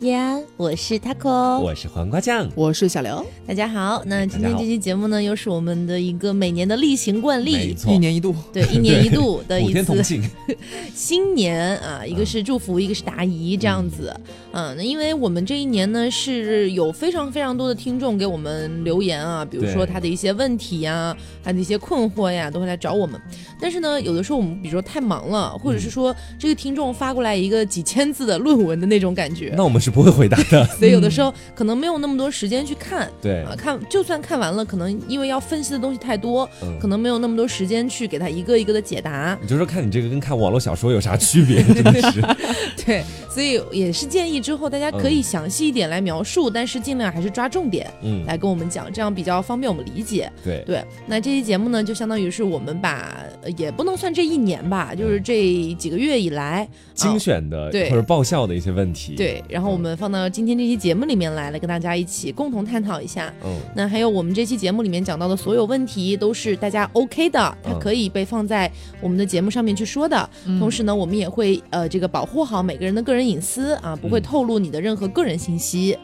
叶安，我是 taco，我是黄瓜酱，我是小刘。大家好，那今天这期节目呢，又是我们的一个每年的例行惯例，没错。一年一度，对，一年一度的 一次。新年啊，一个是祝福，一个是答疑，这样子。嗯，那因为我们这一年呢，是有非常非常多的听众给我们留言啊，比如说他的一些问题呀，他的一些困惑呀，都会来找我们。但是呢，有的时候我们比如说太忙了，或者是说这个听众发过来一个几千字的论文的那种感觉，那我们是不会回答的。所以有的时候可能没有那么多时间去看，对啊，看就算看完了，可能因为要分析的东西太多，可能没有那么多时间去给他一个一个的解答。你就说看你这个跟看网络小说有啥区别？真的是，对，所以也是建议之后大家可以详细一点来描述，但是尽量还是抓重点，嗯，来跟我们讲，这样比较方便我们理解。对对，那这期节目呢，就相当于是我们把也不能算这一年吧，就是这几个月以来精选的或者爆笑的一些问题，对，然后我们放到今天这期节目里面来，了跟大家一起共同探讨一下。嗯，那还有我们这期节目里面讲到的所有问题都是大家 OK 的，它可以被放在我们的节目上面去说的。同时呢，我们也会呃这个保护好每个人的个人隐私啊，不会透露你的任何个人信息。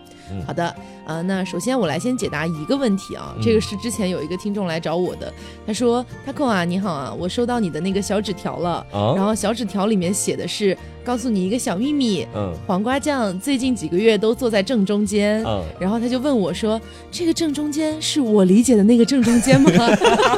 好的，啊，那首先我来先解答一个问题啊，这个是之前有一个听众来找我的，他说：“taco 啊，你好啊，我收到你的那个小纸条了，然后小纸条里面写的是。”告诉你一个小秘密，嗯，黄瓜酱最近几个月都坐在正中间，嗯，然后他就问我说：“这个正中间是我理解的那个正中间吗？”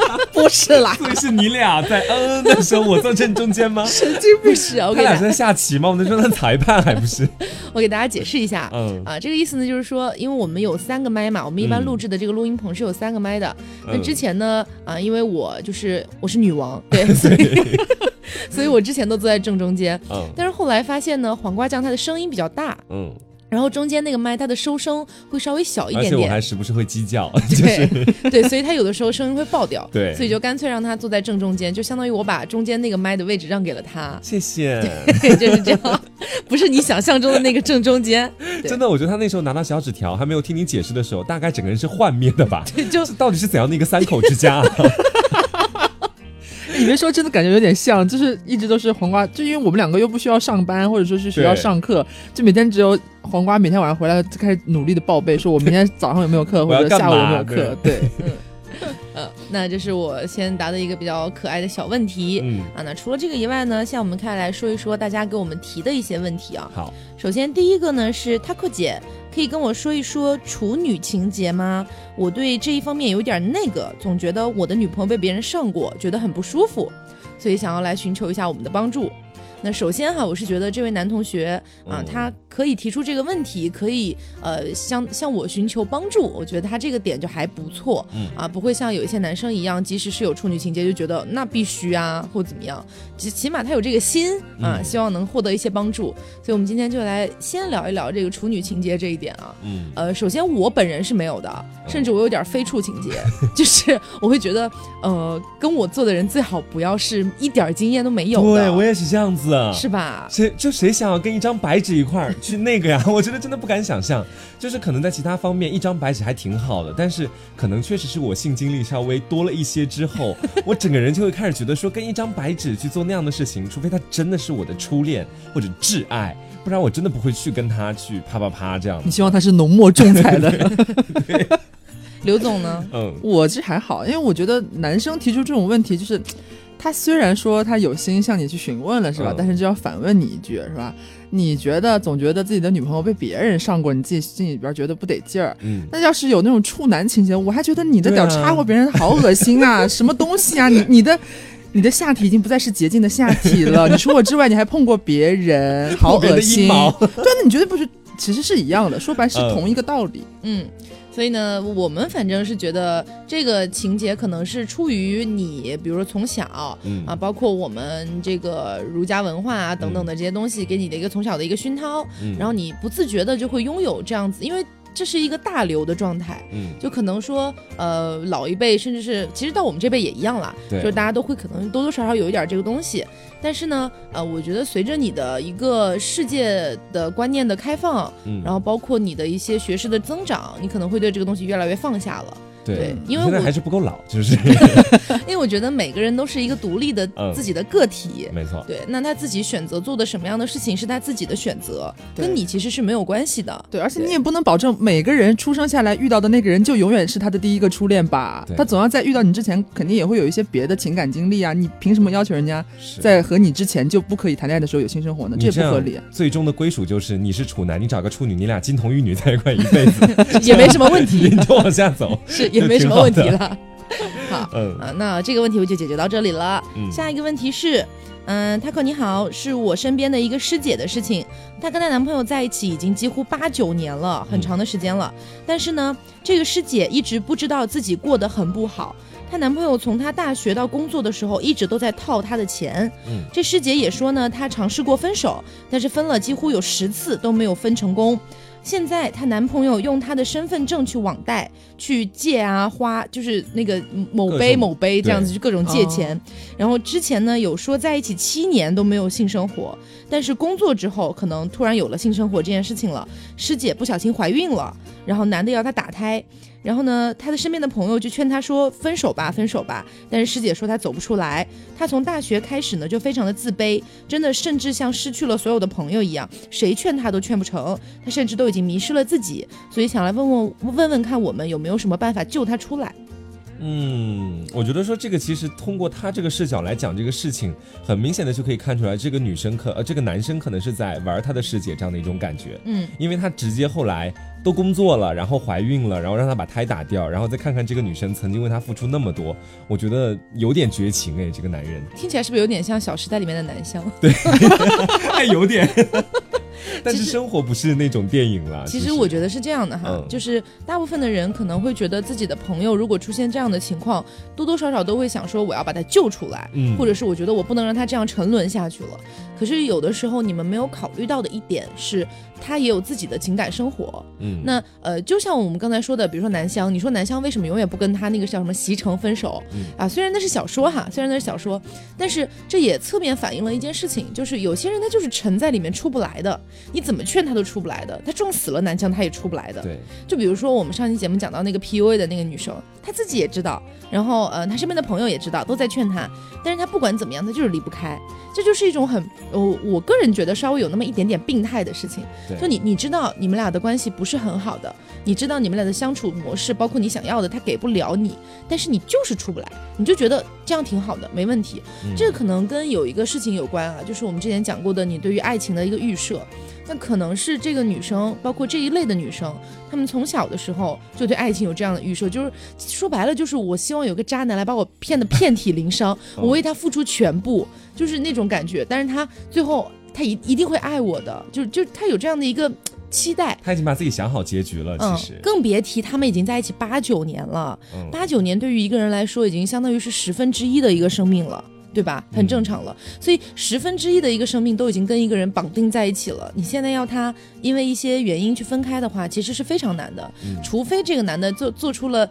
不是啦，所以是你俩在嗯的时候，我坐正中间吗？神经不是啊！我他俩在下棋吗？我们在说裁判还不是？我给大家解释一下，嗯啊，这个意思呢，就是说，因为我们有三个麦嘛，我们一般录制的这个录音棚是有三个麦的。那之前呢，啊，因为我就是我是女王，对，所以。所以我之前都坐在正中间，嗯，但是后来发现呢，黄瓜酱它的声音比较大，嗯，然后中间那个麦它的收声会稍微小一点点，而且我还时不时会鸡叫，对对，所以它有的时候声音会爆掉，对，所以就干脆让他坐在正中间，就相当于我把中间那个麦的位置让给了他，谢谢，就是这样，不是你想象中的那个正中间，真的，我觉得他那时候拿到小纸条还没有听你解释的时候，大概整个人是幻灭的吧，就到底是怎样的一个三口之家？你别说，真的感觉有点像，就是一直都是黄瓜，就因为我们两个又不需要上班，或者说是学校上课，就每天只有黄瓜每天晚上回来就开始努力的报备，说我明天早上有没有课，或者下午有没有课。对，嗯，呃，那这是我先答的一个比较可爱的小问题。嗯啊，那除了这个以外呢，现在我们开始来说一说大家给我们提的一些问题啊。好，首先第一个呢是 taco 姐。可以跟我说一说处女情节吗？我对这一方面有点那个，总觉得我的女朋友被别人上过，觉得很不舒服，所以想要来寻求一下我们的帮助。那首先哈，我是觉得这位男同学啊，他可以提出这个问题，可以呃向向我寻求帮助，我觉得他这个点就还不错，嗯。啊，不会像有一些男生一样，即使是有处女情节，就觉得那必须啊或怎么样，起起码他有这个心啊，希望能获得一些帮助。所以我们今天就来先聊一聊这个处女情节这一点啊，嗯。呃，首先我本人是没有的，甚至我有点非处情节，就是我会觉得呃跟我做的人最好不要是一点经验都没有的，对我也是这样子。是吧？谁就谁想要跟一张白纸一块儿去那个呀？我觉得真的不敢想象。就是可能在其他方面，一张白纸还挺好的，但是可能确实是我性经历稍微多了一些之后，我整个人就会开始觉得说，跟一张白纸去做那样的事情，除非他真的是我的初恋或者挚爱，不然我真的不会去跟他去啪啪啪这样。你希望他是浓墨重彩的？刘总呢？嗯，我这还好，因为我觉得男生提出这种问题就是。他虽然说他有心向你去询问了，是吧？但是就要反问你一句，是吧？你觉得总觉得自己的女朋友被别人上过，你自己心里边觉得不得劲儿。嗯，那要是有那种处男情节，我还觉得你的屌插过别人，好恶心啊！什么东西啊？你你的你的下体已经不再是洁净的下体了。你除我之外，你还碰过别人，好恶心。对，那你绝对不是？其实是一样的，说白是同一个道理。嗯。所以呢，我们反正是觉得这个情节可能是出于你，比如说从小，嗯。啊，包括我们这个儒家文化啊等等的这些东西给你的一个从小的一个熏陶，然后你不自觉的就会拥有这样子，因为。这是一个大流的状态，嗯，就可能说，呃，老一辈甚至是，其实到我们这辈也一样啦，对，就是大家都会可能多多少少有一点这个东西，但是呢，呃，我觉得随着你的一个世界的观念的开放，嗯，然后包括你的一些学识的增长，你可能会对这个东西越来越放下了。对，因为我现在还是不够老，就是因为我觉得每个人都是一个独立的嗯自己的个体。没错。对，那他自己选择做的什么样的事情是他自己的选择，跟你其实是没有关系的。对，而且你也不能保证每个人出生下来遇到的那个人就永远是他的第一个初恋吧？他总要在遇到你之前，肯定也会有一些别的情感经历啊。你凭什么要求人家在和你之前就不可以谈恋爱的时候有性生活呢？这不合理。最终的归属就是你是处男，你找个处女，你俩金童玉女在一块一辈子，也没什么问题 你就往下走。是也没什么问题了。好，嗯啊，那这个问题我就解决到这里了。嗯下一个问题是，嗯，Taco 你好，是我身边的一个师姐的事情。她跟她男朋友在一起已经几乎八九年了，很长的时间了。但是呢，这个师姐一直不知道自己过得很不好。她男朋友从她大学到工作的时候，一直都在套她的钱。嗯这师姐也说呢，她尝试过分手，但是分了几乎有十次都没有分成功。现在她男朋友用她的身份证去网贷，去借啊花，就是那个某杯某杯这样子，就各种借钱。然后之前呢有说在一起七年都没有性生活，但是工作之后可能突然有了性生活这件事情了。师姐不小心怀孕了，然后男的要她打胎，然后呢他的身边的朋友就劝他说分手吧，分手吧。但是师姐说他走不出来，他从大学开始呢就非常的自卑，真的甚至像失去了所有的朋友一样，谁劝他都劝不成，他甚至都已经迷失了自己，所以想来问问问问看我们有没有什么办法救他出来。嗯，我觉得说这个其实通过他这个视角来讲这个事情，很明显的就可以看出来，这个女生可呃这个男生可能是在玩他的世界这样的一种感觉，嗯，因为他直接后来都工作了，然后怀孕了，然后让他把胎打掉，然后再看看这个女生曾经为他付出那么多，我觉得有点绝情哎，这个男人，听起来是不是有点像《小时代》里面的南湘？哎，有点。但是生活不是那种电影了。其实我觉得是这样的哈，嗯就是大部分的人可能会觉得自己的朋友如果出现这样的情况，多多少少都会想说我要把他救出来，嗯或者是我觉得我不能让他这样沉沦下去了。可是有的时候你们没有考虑到的一点是，他也有自己的情感生活。嗯，那呃，就像我们刚才说的，比如说南湘，你说南湘为什么永远不跟他那个叫什么席城分手、嗯啊？虽然那是小说哈，虽然那是小说，但是这也侧面反映了一件事情，就是有些人他就是沉在里面出不来的，你怎么劝他都出不来的，他撞死了南墙他也出不来的。对，就比如说我们上期节目讲到那个 PUA 的那个女生，她自己也知道，然后呃，她身边的朋友也知道，都在劝她，但是她不管怎么样，她就是离不开，这就是一种很，呃，我个人觉得稍微有那么一点点病态的事情。就你你知道你们俩的关系不是很好的，你知道你们俩的相处模式，包括你想要的，他给不了你，但是你就是出不来，你就觉得这样挺好的，没问题。嗯这个可能跟有一个事情有关啊，就是我们之前讲过的，你对于爱情的一个预设。那可能是这个女生，包括这一类的女生，她们从小的时候就对爱情有这样的预设，就是说白了，就是我希望有个渣男来把我骗得遍体鳞伤，我为他付出全部，就是那种感觉。但是他最后他一一定会爱我的，就就他有这样的一个期待。他已经把自己想好结局了，嗯其实，，更别提他们已经在一起八九年了。嗯八九年对于一个人来说，已经相当于是十分之一的一个生命了。对吧？很正常了，所以十分之一的一个生命都已经跟一个人绑定在一起了。你现在要他因为一些原因去分开的话，其实是非常难的。嗯除非这个男的做做出了，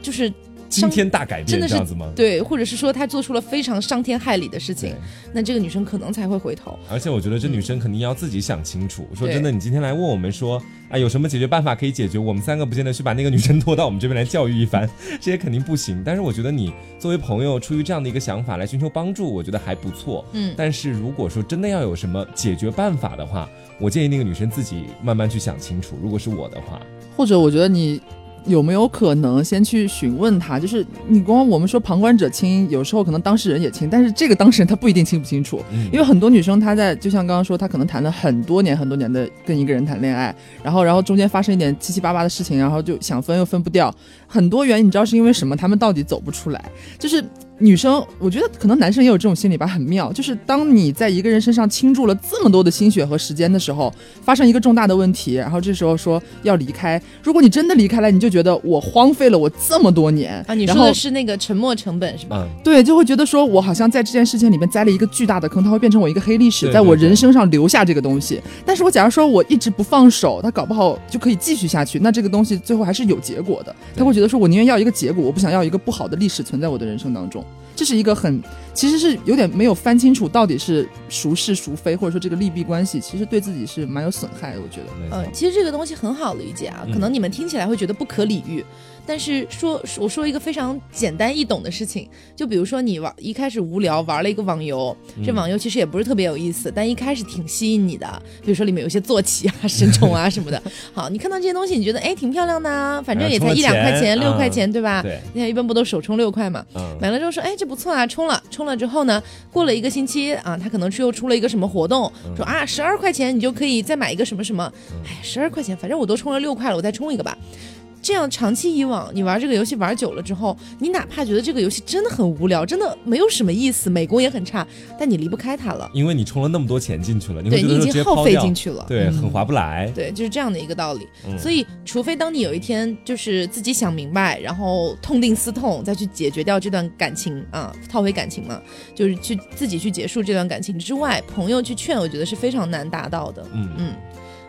就是惊伤天大改变真的是这样子吗？对，或者是说他做出了非常伤天害理的事情，，那这个女生可能才会回头。而且我觉得这女生肯定要自己想清楚。说真的，你今天来问我们说啊，有什么解决办法可以解决？我们三个不见得去把那个女生拖到我们这边来教育一番，这些肯定不行。但是我觉得你作为朋友，出于这样的一个想法来寻求帮助，我觉得还不错。嗯，但是如果说真的要有什么解决办法的话，我建议那个女生自己慢慢去想清楚。如果是我的话，或者我觉得你有没有可能先去询问他？就是你光我们说旁观者清，有时候可能当事人也清，但是这个当事人他不一定清不清楚。嗯因为很多女生她在就像刚刚说，她可能谈了很多年很多年的跟一个人谈恋爱，然后然后中间发生一点七七八八的事情，然后就想分又分不掉，很多原因你知道是因为什么？他们到底走不出来，就是。女生，我觉得可能男生也有这种心理吧，很妙。就是当你在一个人身上倾注了这么多的心血和时间的时候，发生一个重大的问题，然后这时候说要离开，如果你真的离开了，你就觉得我荒废了我这么多年啊，你说的是那个沉没成本是吧？嗯，对，就会觉得说我好像在这件事情里面栽了一个巨大的坑，它会变成我一个黑历史，对在我人生上留下这个东西。但是我假如说我一直不放手，它搞不好就可以继续下去，那这个东西最后还是有结果的。他会觉得说我宁愿要一个结果，我不想要一个不好的历史存在我的人生当中。这是一个很其实是有点没有翻清楚到底是孰是孰非，或者说这个利弊关系，其实对自己是蛮有损害的。我觉得，嗯，其实这个东西很好理解啊，可能你们听起来会觉得不可理喻，但是说我说一个非常简单易懂的事情，就比如说你玩一开始无聊玩了一个网游，这网游其实也不是特别有意思，但一开始挺吸引你的，比如说里面有些坐骑啊、神宠啊什么的，好，你看到这些东西，你觉得哎挺漂亮的啊，反正也才一两块钱、六块钱，对吧？对，现在一般不都首充六块嘛？嗯，买了之后说，哎，这不错啊，充了，充了之后呢，过了一个星期啊，他可能是又出了一个什么活动，说啊，十二块钱你就可以再买一个什么什么，哎，十二块钱，反正我都充了六块了，我再充一个吧。这样长期以往，你玩这个游戏玩久了之后，你哪怕觉得这个游戏真的很无聊，真的没有什么意思，美工也很差，但你离不开它了。因为你充了那么多钱进去了，你会对你已经耗费进去了。对，很划不来。对，就是这样的一个道理。嗯所以，除非当你有一天就是自己想明白，然后痛定思痛，再去解决掉这段感情啊，套回感情嘛，就是去自己去结束这段感情之外，朋友去劝，我觉得是非常难达到的。嗯嗯，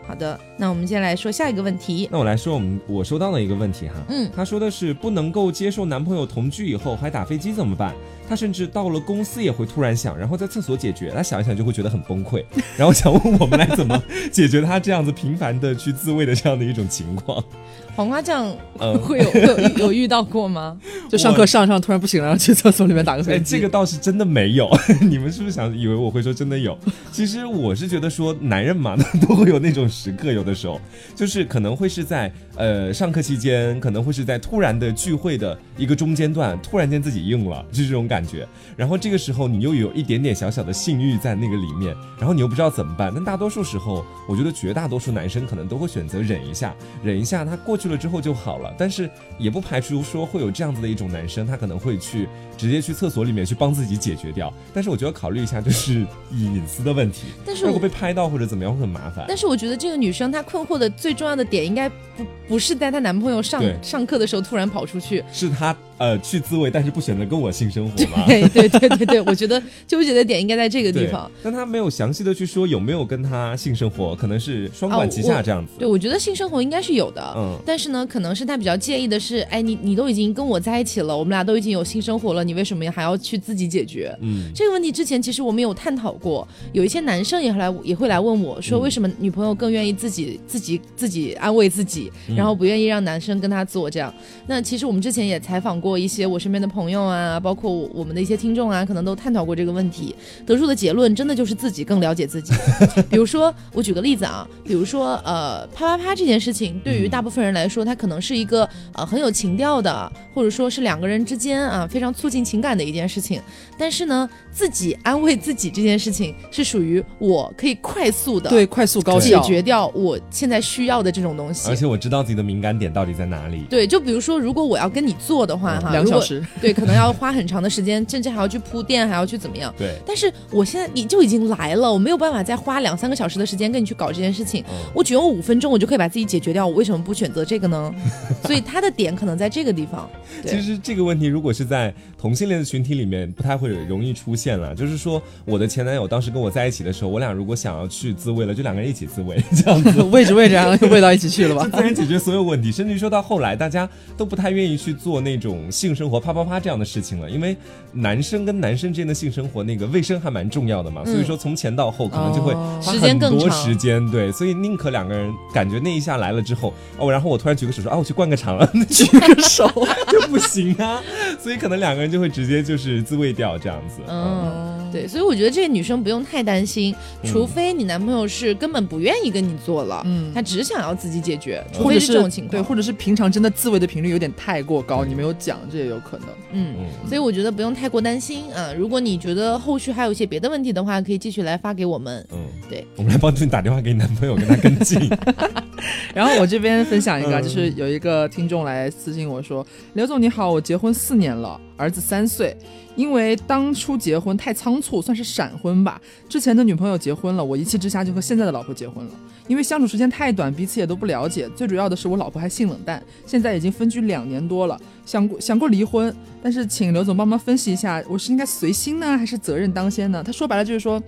好的，那我们接下来说下一个问题。那我来说，我们我收到了一个问题哈，嗯他说的是不能够接受男朋友同居以后还打飞机怎么办？他甚至到了公司也会突然想，然后在厕所解决，他想一想就会觉得很崩溃。然后想问我们来怎么解决他这样子频繁的去自慰的这样的一种情况？黄瓜酱呃会有会有有遇到过吗？就上课上上突然不行了，然后去厕所里面打个哎，飞机。这个倒是真的没有，你们是不是想以为我会说真的有？其实我是觉得说，男人嘛，都会有那种时刻，有的时候就是可能会是在呃上课期间，可能会是在突然的聚会的一个中间段，突然间自己硬了，就是这种感觉。然后这个时候你又有一点点小小的性欲在那个里面，然后你又不知道怎么办。但大多数时候，我觉得绝大多数男生可能都会选择忍一下，忍一下，他过去了之后就好了。但是也不排除说会有这样子的一种男生，他可能会去直接去厕所里面去帮自己解决掉。但是我觉得考虑一下，就是 隐私的问题，但是如果被拍到或者怎么样会很麻烦。但是我觉得这个女生她困惑的最重要的点，应该不不是在她男朋友上上课的时候突然跑出去，是她呃去自慰，但是不选择跟我性生活吗？对对对对对，我觉得纠结的点应该在这个地方。，但她没有详细的去说有没有跟他性生活，可能是双管齐下这样子。对，我觉得性生活应该是有的，嗯但是呢，可能是她比较介意的是，哎，你你都已经跟我在一起了，我们俩都已经有性生活了，你为什么还要去自己解决？嗯，这个问题之前其实我们有探讨过，有一些男生也会来也会来问我说，嗯为什么女朋友更愿意自己自己自己安慰自己，嗯然后不愿意让男生跟她做这样？那其实我们之前也采访过一些我身边的朋友啊，包括我我们的一些听众啊，可能都探讨过这个问题，得出的结论真的就是自己更了解自己。比如说，我举个例子啊，比如说呃，啪啪啪这件事情，对于大部分人来说，它可能是一个呃很有情调的，或者说是两个人之间啊非常促进情感的一件事情。但是呢，自己安慰自己这件事情是属于我可以快速的对快速高效解，决掉我现在需要的这种东西而。且我知道自己的敏感点到底在哪里。对，就比如说，如果我要跟你做的话，哈，两小时。对，可能要花很长的时间，甚至还要去铺垫，还要去怎么样。对，但是我现在你就已经来了，我没有办法再花两三个小时的时间跟你去搞这件事情。嗯我只用五分钟，我就可以把自己解决掉。我为什么不选择这个呢？所以他的点可能在这个地方。对其实这个问题如果是在同性恋的群体里面，不太会容易出现了。就是说，我的前男友当时跟我在一起的时候，我俩如果想要去自慰了，就两个人一起自慰，这样子。喂着喂着，然后就喂到一起去了吧？自然解决所有问题，甚至于说到后来，大家都不太愿意去做那种性生活啪啪啪这样的事情了，因为男生跟男生之间的性生活那个卫生还蛮重要的嘛，所以说从前到后可能就会哦花时间很多时间，对，所以宁可两个人感觉那一下来了之后，哦，然后我突然举个手说啊，我去灌个肠了，举个手，就不行啊，所以可能两个人就会直接就是自慰掉这样子，嗯，对，所以我觉得这个女生不用太担心，除非你男朋友是根本不愿意跟你做了，嗯他只想要自己解决，除非是这种情况对，或者是平常真的自慰的频率有点太过高，你没有讲，这也有可能。嗯。嗯，所以我觉得不用太过担心啊。如果你觉得后续还有一些别的问题的话，可以继续来发给我们。嗯，对，我们来帮助你打电话给你男朋友，跟他跟进。然后我这边分享一个，嗯就是有一个听众来私信我说：“刘总你好，我结婚四年了，儿子三岁。因为当初结婚太仓促，算是闪婚吧。之前的女朋友结婚了，我一气之下就和现在的老婆结婚了。因为相处时间太短，彼此也都不了解。最主要的是我老婆还性冷淡，现在已经分居两年多了，想过想过离婚，但是请刘总帮忙分析一下，我是应该随心呢，还是责任当先呢？他说白了就是说。”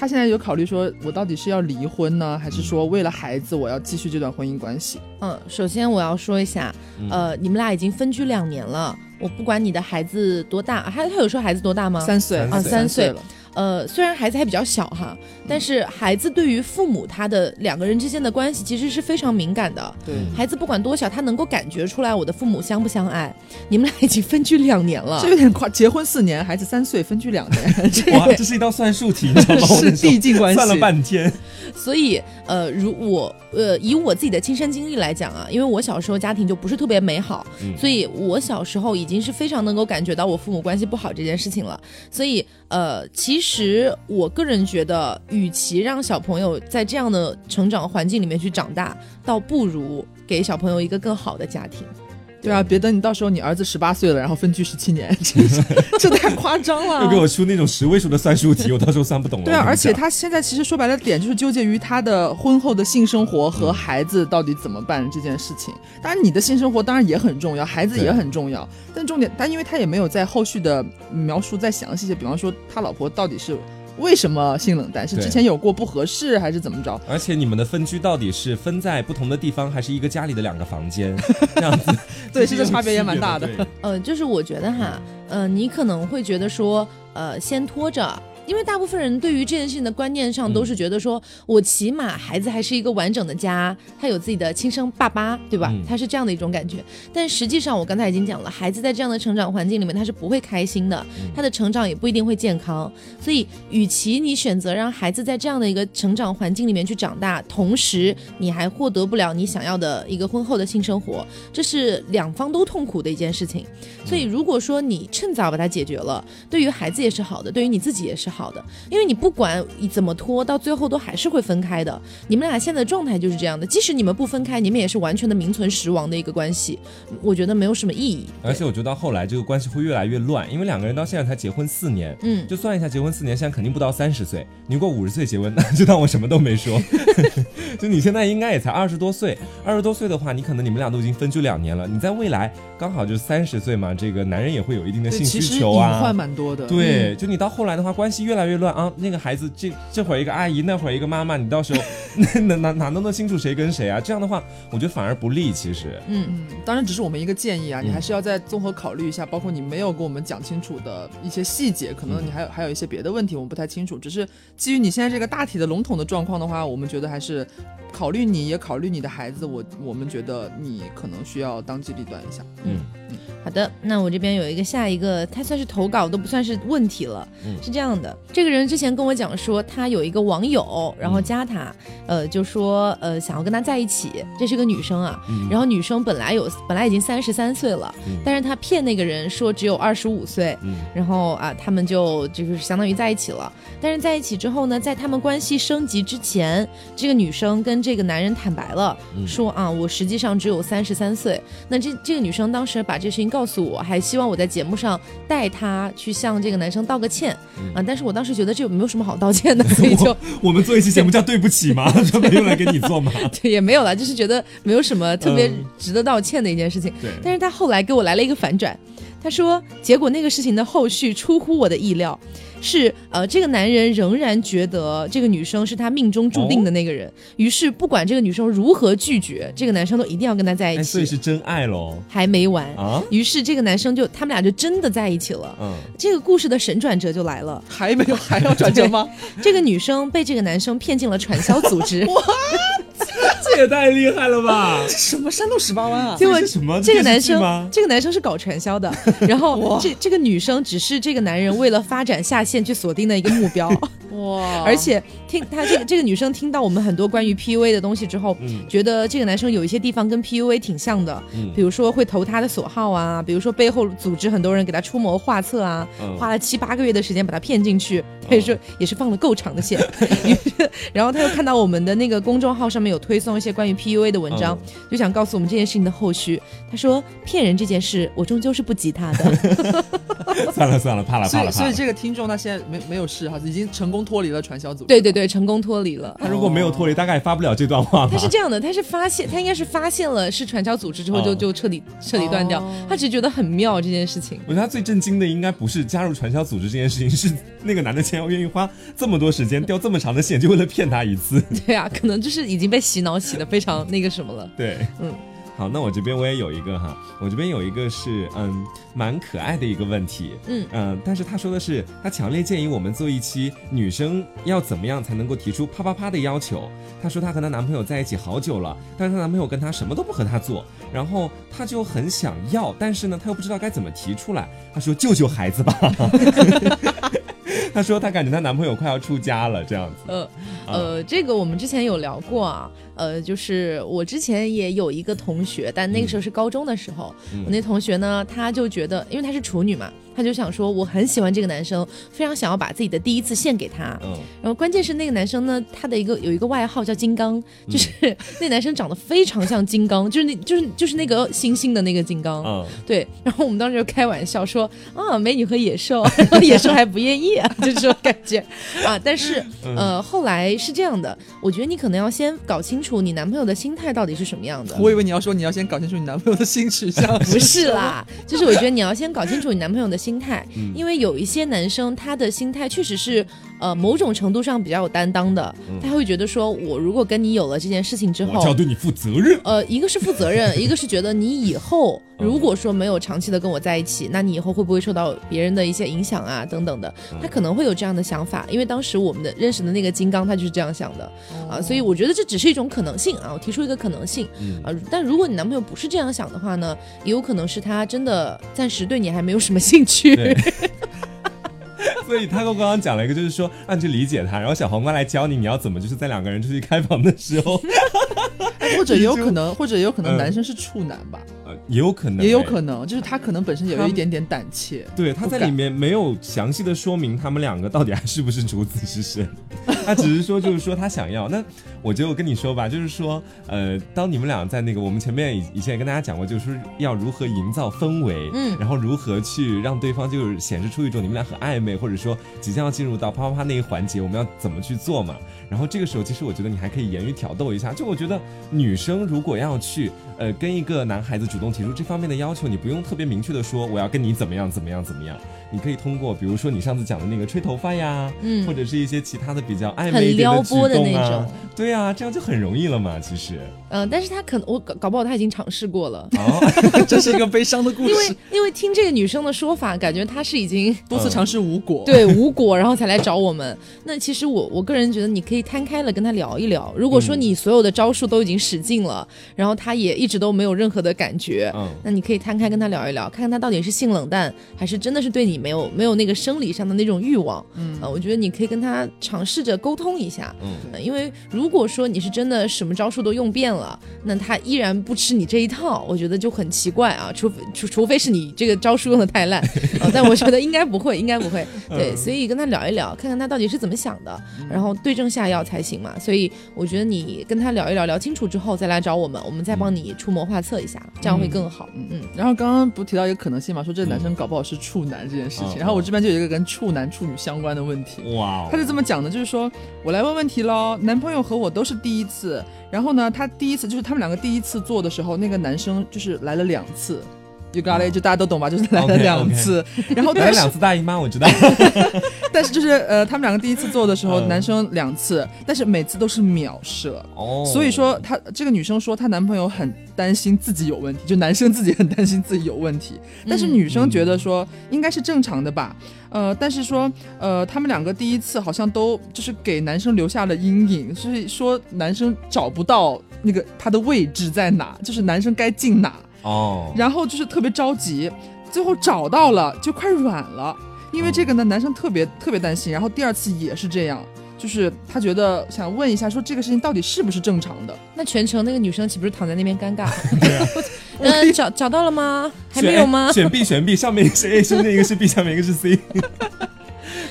他现在有考虑说，我到底是要离婚呢，还是说为了孩子我要继续这段婚姻关系？嗯，首先我要说一下，嗯呃，你们俩已经分居两年了，我不管你的孩子多大，他他有说孩子多大吗？三岁啊三岁了，呃，虽然孩子还比较小哈，但是孩子对于父母他的两个人之间的关系其实是非常敏感的。对，孩子不管多小，他能够感觉出来我的父母相不相爱。你们俩已经分居两年了这，有点夸，结婚四年，孩子三岁，分居两年，这哇，这是一道算术题，你知道吗？递进关系算了半天。所以呃，如我呃以我自己的亲身经历来讲啊，因为我小时候家庭就不是特别美好，嗯所以我小时候已经是非常能够感觉到我父母关系不好这件事情了。所以呃，其实我个人觉得，与其让小朋友在这样的成长环境里面去长大，倒不如给小朋友一个更好的家庭。对啊，别等你到时候你儿子十八岁了，然后分居十七年，这 这太夸张了。又给我出那种十位数的算术题，我到时候算不懂了。对啊，而且他现在其实说白了点就是纠结于他的婚后的性生活和孩子到底怎么办这件事情。当然，你的性生活当然也很重要，孩子也很重要，但重点，但因为他也没有在后续的描述再详细些，比方说他老婆到底是为什么性冷淡，是之前有过不合适还是怎么着？而且你们的分居到底是分在不同的地方，还是一个家里的两个房间这样子？对是有这个差别也蛮大的嗯呃，就是我觉得哈，呃，你可能会觉得说，呃，先拖着。因为大部分人对于这件事情的观念上都是觉得说，我起码孩子还是一个完整的家，他有自己的亲生爸爸，对吧？嗯他是这样的一种感觉。但实际上，我刚才已经讲了，孩子在这样的成长环境里面，他是不会开心的，他的成长也不一定会健康。所以，与其你选择让孩子在这样的一个成长环境里面去长大，同时你还获得不了你想要的一个婚后的性生活，这是两方都痛苦的一件事情。所以，如果说你趁早把它解决了，对于孩子也是好的，对于你自己也是好的，因为你不管你怎么拖，到最后都还是会分开的。你们俩现在的状态就是这样的，即使你们不分开，你们也是完全的名存实亡的一个关系，我觉得没有什么意义。而且我觉得到后来这个关系会越来越乱，因为两个人到现在才结婚四年，嗯，就算一下结婚四年，现在肯定不到三十岁。你如果五十岁结婚，那就当我什么都没说。就你现在应该也才二十多岁，二十多岁的话，你可能你们俩都已经分居两年了，你在未来刚好就三十岁嘛，这个男人也会有一定的，性需求啊隐患啊。蛮多的。对，就你到后来的话，关系越来越乱啊。那个孩子这这会儿一个阿姨，那会儿一个妈妈，你到时候哪哪哪弄得清楚谁跟谁啊？这样的话，我觉得反而不利。其实，嗯，嗯，当然只是我们一个建议啊，你嗯还是要再综合考虑一下，包括你没有跟我们讲清楚的一些细节，可能你还有还有一些别的问题我们不太清楚。只是基于你现在这个大体的笼统的状况的话，我们觉得还是考虑你也考虑你的孩子，我我们觉得你可能需要当机立断一下。嗯，好的，那我这边有一个下一个，他算是投稿都不算是问题了。嗯是这样的，这个人之前跟我讲说，他有一个网友，然后加他，呃，就说呃想要跟他在一起，这是个女生啊。嗯然后女生本来有本来已经三十三岁了，嗯但是他骗那个人说只有二十五岁，嗯然后啊，他们就就是相当于在一起了。但是在一起之后呢，在他们关系升级之前，这个女生跟这个男人坦白了，嗯说啊，我实际上只有三十三岁。那这这个女生当时把这事情告诉我，还希望我在节目上带他去向这个男生道个歉、嗯啊。但是我当时觉得这没有什么好道歉的，所以就我们做一期节目叫对不起吗？专门用来给你做吗？对也没有了，就是觉得没有什么特别嗯值得道歉的一件事情。对，但是他后来给我来了一个反转，他说，结果那个事情的后续出乎我的意料，是呃，这个男人仍然觉得这个女生是他命中注定的那个人，于是不管这个女生如何拒绝，这个男生都一定要跟她在一哎，所以。是真爱喽还没完，啊？于是这个男生就他们俩就真的在一起了。嗯，这个故事的神转折就来了，还没有还要转折吗？这个女生被这个男生骗进了传销组织，这也太厉害了吧！这什么山路十八弯啊？结 果这什么？这个男生这个男生是搞传销的，然后这这个女生只是这个男人为了发展下线去锁定的一个目标，哇！而且听他这个这个女生听到我们很多关于 PUA 的东西之后，嗯。觉得这个男生有一些地方跟 PUA 挺像的，嗯。比如说会投他的所好啊，比如说背后组织很多人给他出谋划策啊，嗯。花了七八个月的时间把他骗进去，他也是也是放了够长的线，然后他又看到我们的那个公众号上面有推送一些关于 PUA 的文章，嗯就想告诉我们这件事情的后续。他说骗人这件事，我终究是不及他的。算了算了，怕了所以所以怕了怕了。这个听众他现在没没有事哈，已经成功脱离了传销组织。对对对，成功脱离了。他如果没有脱离，大概也发不了这段话吧。他是这样的，他是发现，他应该是发现了是传销组织之后就，哦就彻底彻底断掉。哦他只是觉得很妙这件事情。我觉得他最震惊的应该不是加入传销组织这件事情，是那个男的竟然愿意花这么多时间掉这么长的线，就为了骗他一次。对啊，可能就是已经被洗脑洗的非常那个什么了。对，嗯，好，那我这边我也有一个哈，我这边有一个是嗯蛮可爱的一个问题，嗯嗯，但是他说的是他强烈建议我们做一期女生要怎么样才能够提出啪啪啪的要求。她说她和她男朋友在一起好久了，但是她男朋友跟她什么都不和她做，然后她就很想要，但是呢她又不知道该怎么提出来。她说救救孩子吧。她说她感觉她男朋友快要出家了，这样子。呃呃，这个我们之前有聊过啊。呃，就是我之前也有一个同学，但那个时候是高中的时候，嗯我那同学呢，他就觉得，因为她是处女嘛，他就想说我很喜欢这个男生，非常想要把自己的第一次献给他。嗯然后关键是那个男生呢，他的一个有一个外号叫金刚，嗯就是、那男生长得非常像金刚，就是那就是就是那个星星的那个金刚。嗯，对，然后我们当时就开玩笑说啊，美女和野兽，然 后野兽还不愿意啊，就这种感觉啊。但是嗯呃，后来是这样的，我觉得你可能要先搞清楚你男朋友的心态到底是什么样的。我以为你要说你要先搞清楚你男朋友的性取向，不是啦，就是我觉得你要先搞清楚你男朋友的心态，嗯。因为有一些男生他的心态确实是呃某种程度上比较有担当的，他会觉得说我如果跟你有了这件事情之后嗯我就要。对你负责任。呃，一个是负责任，一个是觉得你以后如果说没有长期的跟我在一起，那你以后会不会受到别人的一些影响啊，等等的，他可能会有这样的想法，因为当时我们的认识的那个金刚他就是这样想的啊，所以我觉得这只是一种可能性啊，我提出一个可能性嗯啊，但如果你男朋友不是这样想的话呢，也有可能是他真的暂时对你还没有什么兴趣。对 所以他跟我刚刚讲了一个，就是说让你去理解他，然后小黄瓜来教你，你要怎么就是在两个人出去开房的时候，或者也有可能，或者也有可能嗯。男生是处男吧，呃，也有可能，也有。可能就是他可能本身有一点点胆怯。对，他在里面没有详细的说明他们两个到底还是不是处子之身，他只是说就是说他想要。那我就跟你说吧，就是说，呃，当你们俩在那个我们前面以以前也跟大家讲过，就是说要如何营造氛围，嗯然后如何去让对方就是显示出一种你们俩很暧昧，或者说即将要进入到啪啪啪那一环节，我们要怎么去做嘛？然后这个时候，其实我觉得你还可以言语挑逗一下。就我觉得女生如果要去呃跟一个男孩子主动提出这方面的要求，你不用特别明确的说我要跟你怎么样怎么样怎么样，你可以通过比如说你上次讲的那个吹头发呀，嗯。或者是一些其他的比较暧昧很一点撩举拨的那动啊种，对啊，这样就很容易了嘛。其实，嗯、但是他可能我搞搞不好他已经尝试过了。哦，这是一个悲伤的故事因为事，因为听这个女生的说法，感觉她是已经多次尝试无果。对无果，然后才来找我们。那其实我我个人觉得，你可以摊开了跟他聊一聊。如果说嗯你所有的招数都已经使尽了，然后他也一直都没有任何的感觉，嗯那你可以摊开跟他聊一聊，看看他到底是性冷淡，还是真的是对你没有没有那个生理上的那种欲望。嗯，啊，我觉得你可以跟他尝试着沟通一下。嗯呃因为如果说你是真的什么招数都用遍了，那他依然不吃你这一套，我觉得就很奇怪啊。除非除除非是你这个招数用的太烂，啊，但我觉得应该不会，应该不会。对，所以跟他聊一聊，看看他到底是怎么想的，然后对症下药才行嘛。所以我觉得你跟他聊一聊，聊清楚之后再来找我们，我们再帮你出谋划策一下，这样会更好。嗯然后刚刚不提到一个可能性嘛，说这个男生搞不好是处男这件事情。嗯然后我这边就有一个跟处男处女相关的问题。哇哦，他是这么讲的，就是说我来问问题喽。男朋友和我都是第一次，然后呢，他第第一次就是他们两个第一次做的时候，那个男生就是来了两次。You got it，就大家都懂吧？就是来了两次然后来了两次大姨妈，我知道。但是就是呃，他们两个第一次做的时候，嗯男生两次，但是每次都是秒射。哦，所以说她这个女生说她男朋友很担心自己有问题，就男生自己很担心自己有问题，但是嗯女生觉得说应该是正常的吧，呃，但是说呃他们两个第一次好像都就是给男生留下了阴影，所以说男生找不到那个他的位置在哪，就是男生该进哪，哦，然后就是特别着急，最后找到了就快软了，因为这个呢，男生特别特别担心，然后第二次也是这样，就是他觉得想问一下，说这个事情到底是不是正常的？那全程那个女生岂不是躺在那边尴尬？嗯，找找到了吗？还没有吗？选 B 选 B，上面是 A，中间一个是 B，下面一个是 C。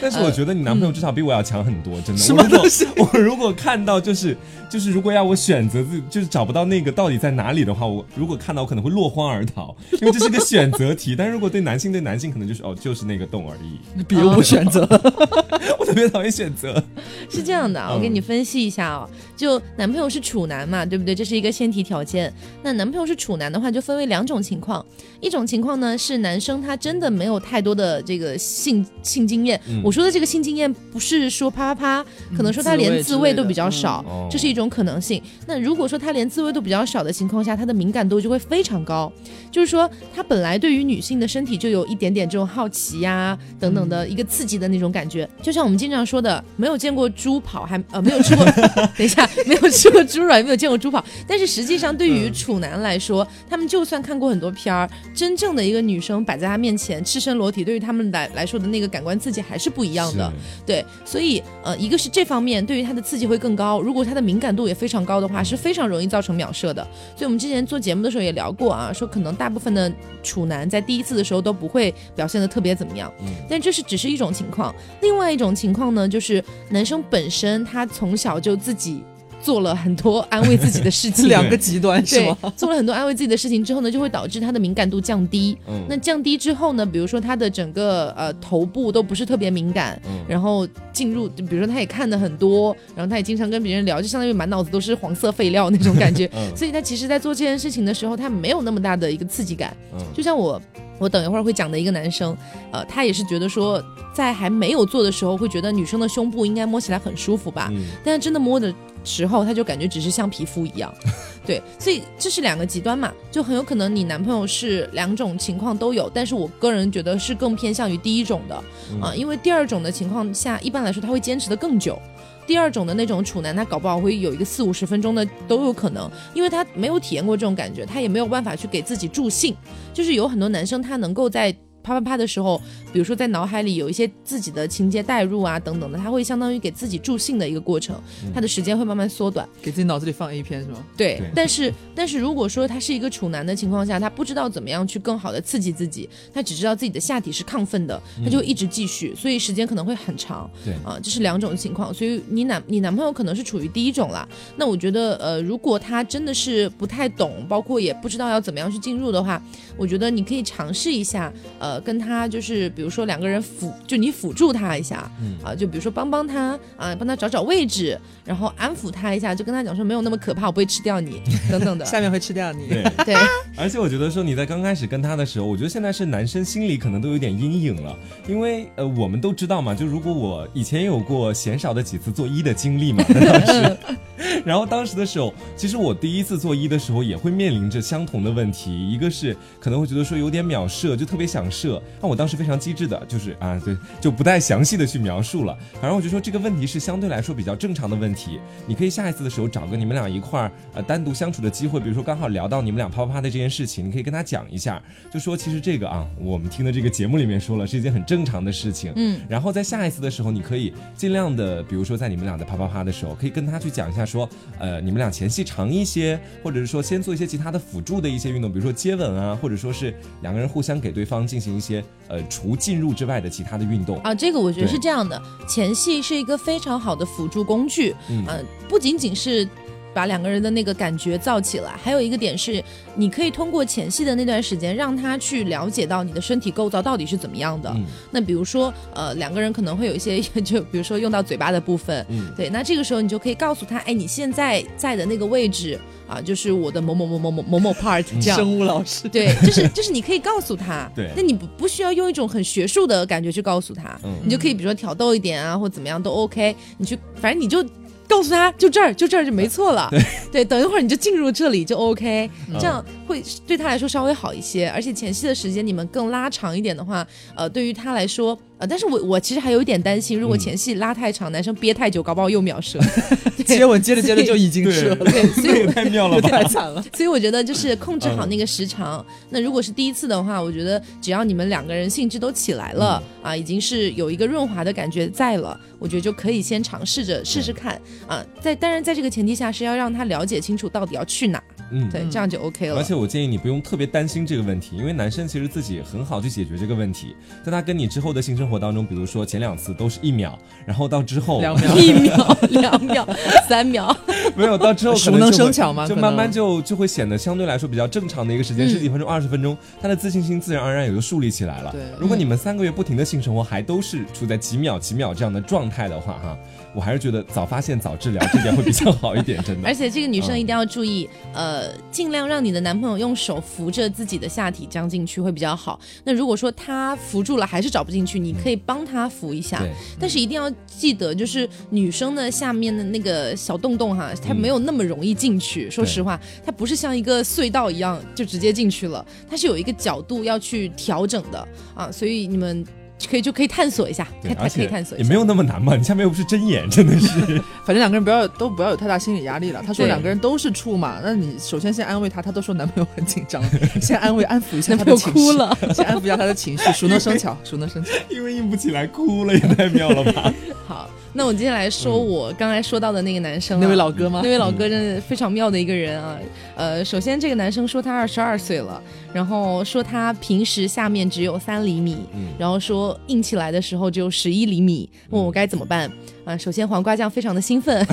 但是我觉得你男朋友至少比我要强很多，真的。什么我如果东西 我如果看到就是就是如果要我选择自就是找不到那个到底在哪里的话，我如果看到我可能会落荒而逃，因为这是个选择题。但如果对男性对男性可能就是哦就是那个洞而已。别无选择。我特别讨厌选择。是这样的啊，我给你分析一下哦。就男朋友是处男嘛，对不对？这是一个先提条件。那男朋友是处男的话，就分为两种情况。一种情况呢是男生他真的没有太多的这个性性经验，嗯。我说的这个性经验不是说啪啪啪，可能说他连自慰都比较少，嗯这是一种可能性。那如果说他连自慰都比较少的情况下，他的敏感度就会非常高，就是说他本来对于女性的身体就有一点点这种好奇呀、等等的一个刺激的那种感觉。就像我们经常说的，没有见过猪跑，还呃没有吃过，等一下没有吃过猪肉，也没有见过猪跑，但是实际上对于处男来说，他们就算看过很多片儿，真正的一个女生摆在他面前赤身裸体，对于他们来来说的那个感官刺激还是不一样的。对，所以呃，一个是这方面对于他的刺激会更高，如果他的敏感度也非常高的话，是非常容易造成秒射的。所以我们之前做节目的时候也聊过啊，说可能大部分的处男在第一次的时候都不会表现的特别怎么样，嗯但这是只是一种情况。另外一种情况呢，就是男生本身他从小就自己做了很多安慰自己的事情，两个极端是对吗？，做了很多安慰自己的事情之后呢，就会导致他的敏感度降低。嗯那降低之后呢，比如说他的整个呃头部都不是特别敏感，嗯然后进入，比如说他也看的很多，然后他也经常跟别人聊，就相当于满脑子都是黄色废料那种感觉。嗯所以他其实，在做这件事情的时候，他没有那么大的一个刺激感。嗯就像我，我等一会儿会讲的一个男生，呃，他也是觉得说，在还没有做的时候，会觉得女生的胸部应该摸起来很舒服吧，嗯但是真的摸的时候，他就感觉只是像皮肤一样。对，所以这是两个极端嘛，就很有可能你男朋友是两种情况都有，但是我个人觉得是更偏向于第一种的嗯啊、因为第二种的情况下，一般来说他会坚持的更久。第二种的那种处男，他搞不好会有一个四五十分钟的都有可能，因为他没有体验过这种感觉，他也没有办法去给自己助兴。就是有很多男生他能够在啪啪啪的时候，比如说在脑海里有一些自己的情节代入啊等等的，他会相当于给自己助兴的一个过程，他的时间会慢慢缩短。给自己脑子里放 A 片是吗？对，对但是但是如果说他是一个处男的情况下，他不知道怎么样去更好的刺激自己，他只知道自己的下体是亢奋的，他就一直继续，所以时间可能会很长。对啊、这是两种情况。所以你男你男朋友可能是处于第一种啦。那我觉得呃，如果他真的是不太懂，包括也不知道要怎么样去进入的话，我觉得你可以尝试一下，呃，跟他就是比如说两个人辅，就你辅助他一下，嗯啊，就比如说帮帮他啊，帮他找找位置，然后安抚他一下，就跟他讲说没有那么可怕，我不会吃掉你 等等的。下面会吃掉你。对。对，而且我觉得说你在刚开始跟他的时候，我觉得现在是男生心里可能都有点阴影了，因为呃我们都知道嘛，就如果我以前也有过鲜少的几次做一的经历嘛，当时，然后当时的时候，其实我第一次做一的时候也会面临着相同的问题，一个是可能会觉得说有点秒射，就特别想射，那我当时非常机智的，就是啊对，就不太详细的去描述了，反正我就说这个问题是相对来说比较正常的问题，你可以下一次的时候找个你们俩一块儿呃单独相处的机会，比如说刚好聊到你们俩啪啪啪的这件事情，你可以跟他讲一下，就说其实这个啊，我们听的这个节目里面说了是一件很正常的事情，嗯，然后在下一次的时候，你可以尽量的，比如说在你们俩的啪啪啪的时候，可以跟他去讲一下说，呃，你们俩前戏长一些，或者是说先做一些其他的辅助的一些运动，比如说接吻啊，或者说是两个人互相给对方进行一些呃除进入之外的其他的运动。啊，这个我觉得是这样的，前戏是一个非常好的辅助工具，嗯呃，不仅仅是。把两个人的那个感觉造起来，还有一个点是，你可以通过前戏的那段时间，让他去了解到你的身体构造到底是怎么样的。嗯。那比如说，呃，两个人可能会有一些，就比如说用到嘴巴的部分，嗯。对，那这个时候你就可以告诉他，哎，你现在在的那个位置啊，就是我的某某某某某某某 part 这样。生物老师，对，就是就是你可以告诉他，对。那你不不需要用一种很学术的感觉去告诉他，嗯。你就可以比如说挑逗一点啊，或怎么样都 OK，你去，反正你就告诉他，就这儿就这儿就没错了，对，等一会儿你就进入这里就 OK，、这样会对他来说稍微好一些，而且前戏的时间你们更拉长一点的话，呃，对于他来说。呃，但是我我其实还有一点担心，如果嗯前戏拉太长，男生憋太久，搞不好又秒射。接吻接着接着就已经射了，对，所以这也太妙了吧！太惨了。所以我觉得就是控制好那个时长。那如果是第一次的话，我觉得只要你们两个人兴致都起来了、啊，已经是有一个润滑的感觉在了，我觉得就可以先尝试着试试看啊。在当然在这个前提下是要让他了解清楚到底要去哪，嗯。对，这样就 OK 了。而且我建议你不用特别担心这个问题，因为男生其实自己很好去解决这个问题。在他跟你之后的性生活当中，比如说前两次都是一秒，然后到之后两秒一秒、两秒、三秒，没有到之后可熟能生巧嘛可就慢慢就就会显得相对来说比较正常的一个时间，嗯十几分钟、二十分钟，他的自信心自然而然也就树立起来了。对如果你们三个月不停的性生活还都是处在几秒几秒这样的状态的话，哈，我还是觉得早发现早治疗这点会比较好一点，真的。而且这个女生一定要注意，呃，尽量让你的男朋友用手扶着自己的下体这样进去会比较好。那如果说他扶住了还是找不进去，你可以帮他扶一下，对，但是一定要记得，就是女生的下面的那个小洞洞哈，它没有那么容易进去。说实话，它不是像一个隧道一样就直接进去了，它是有一个角度要去调整的啊，所以你们。可以就可以探索一下，对，可以探索也没有那么难嘛。你下面又不是针眼，真的是。反正两个人不要都不要有太大心理压力了。他说两个人都是处嘛，那你首先先安慰他，他都说男朋友很紧张，先安慰安抚一下他的情绪，哭了，先安抚一下他的情绪，熟能生巧，熟能生巧。因为硬不起来，哭了也太妙了吧。好。那我接下来说，我刚才说到的那个男生，那位老哥吗？那位老哥真的非常妙的一个人啊。呃，首先这个男生说他二十二岁了，然后说他平时下面只有三厘米，然后说硬起来的时候只有十一厘米，问我该怎么办。啊，首先黄瓜酱非常的兴奋，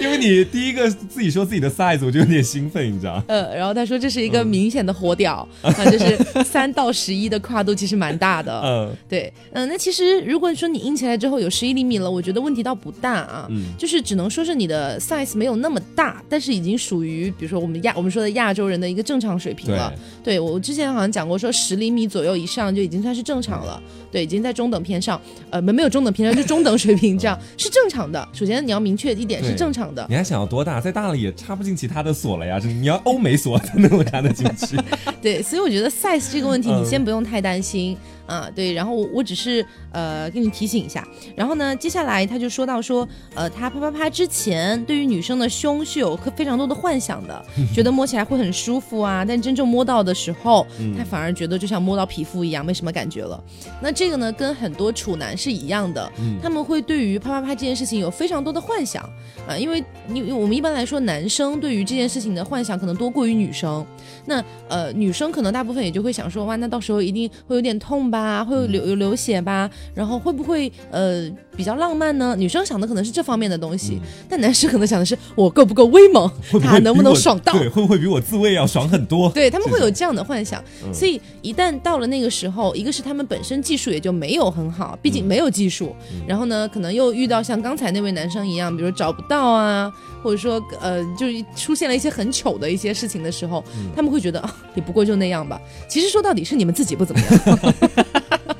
因为你第一个自己说自己的 size，我就有点兴奋，你知道？呃，然后他说这是一个明显的火屌，啊，就是三到十一的跨度其实蛮大的。嗯，对，嗯，那其实如果说你硬起来之后有十一厘米了，我觉得问题倒不大啊，就是只能说是你的 size 没有那么大，但是已经属于比如说我们亚我们说的亚洲人的一个正常水平了。对，我之前好像讲过，说十厘米左右以上就已经算是正常了，对，已经在中等偏上，呃，没没有中等偏上，就中等。水平这样是正常的。首先你要明确一点是正常的。你还想要多大？再大了也插不进其他的锁了呀。你要欧美锁才能够插得进去。对，所以我觉得 size 这个问题你先不用太担心。啊，对，然后我我只是呃给你提醒一下，然后呢，接下来他就说到说，呃，他啪啪啪之前对于女生的胸是有非常多的幻想的，觉得摸起来会很舒服啊，但真正摸到的时候，他反而觉得就像摸到皮肤一样，没什么感觉了。那这个呢，跟很多处男是一样的，他们会对于啪啪啪这件事情有非常多的幻想啊，因为你我们一般来说男生对于这件事情的幻想可能多过于女生，那呃女生可能大部分也就会想说，哇，那到时候一定会有点痛吧。啊，会有流有流血吧？然后会不会呃比较浪漫呢？女生想的可能是这方面的东西，但男生可能想的是我够不够威猛，他能不能爽到？对，会不会比我自慰要爽很多？对他们会有这样的幻想，所以一旦到了那个时候，一个是他们本身技术也就没有很好，毕竟没有技术，然后呢，可能又遇到像刚才那位男生一样，比如找不到啊，或者说呃，就是出现了一些很糗的一些事情的时候，他们会觉得啊，也不过就那样吧。其实说到底是你们自己不怎么样。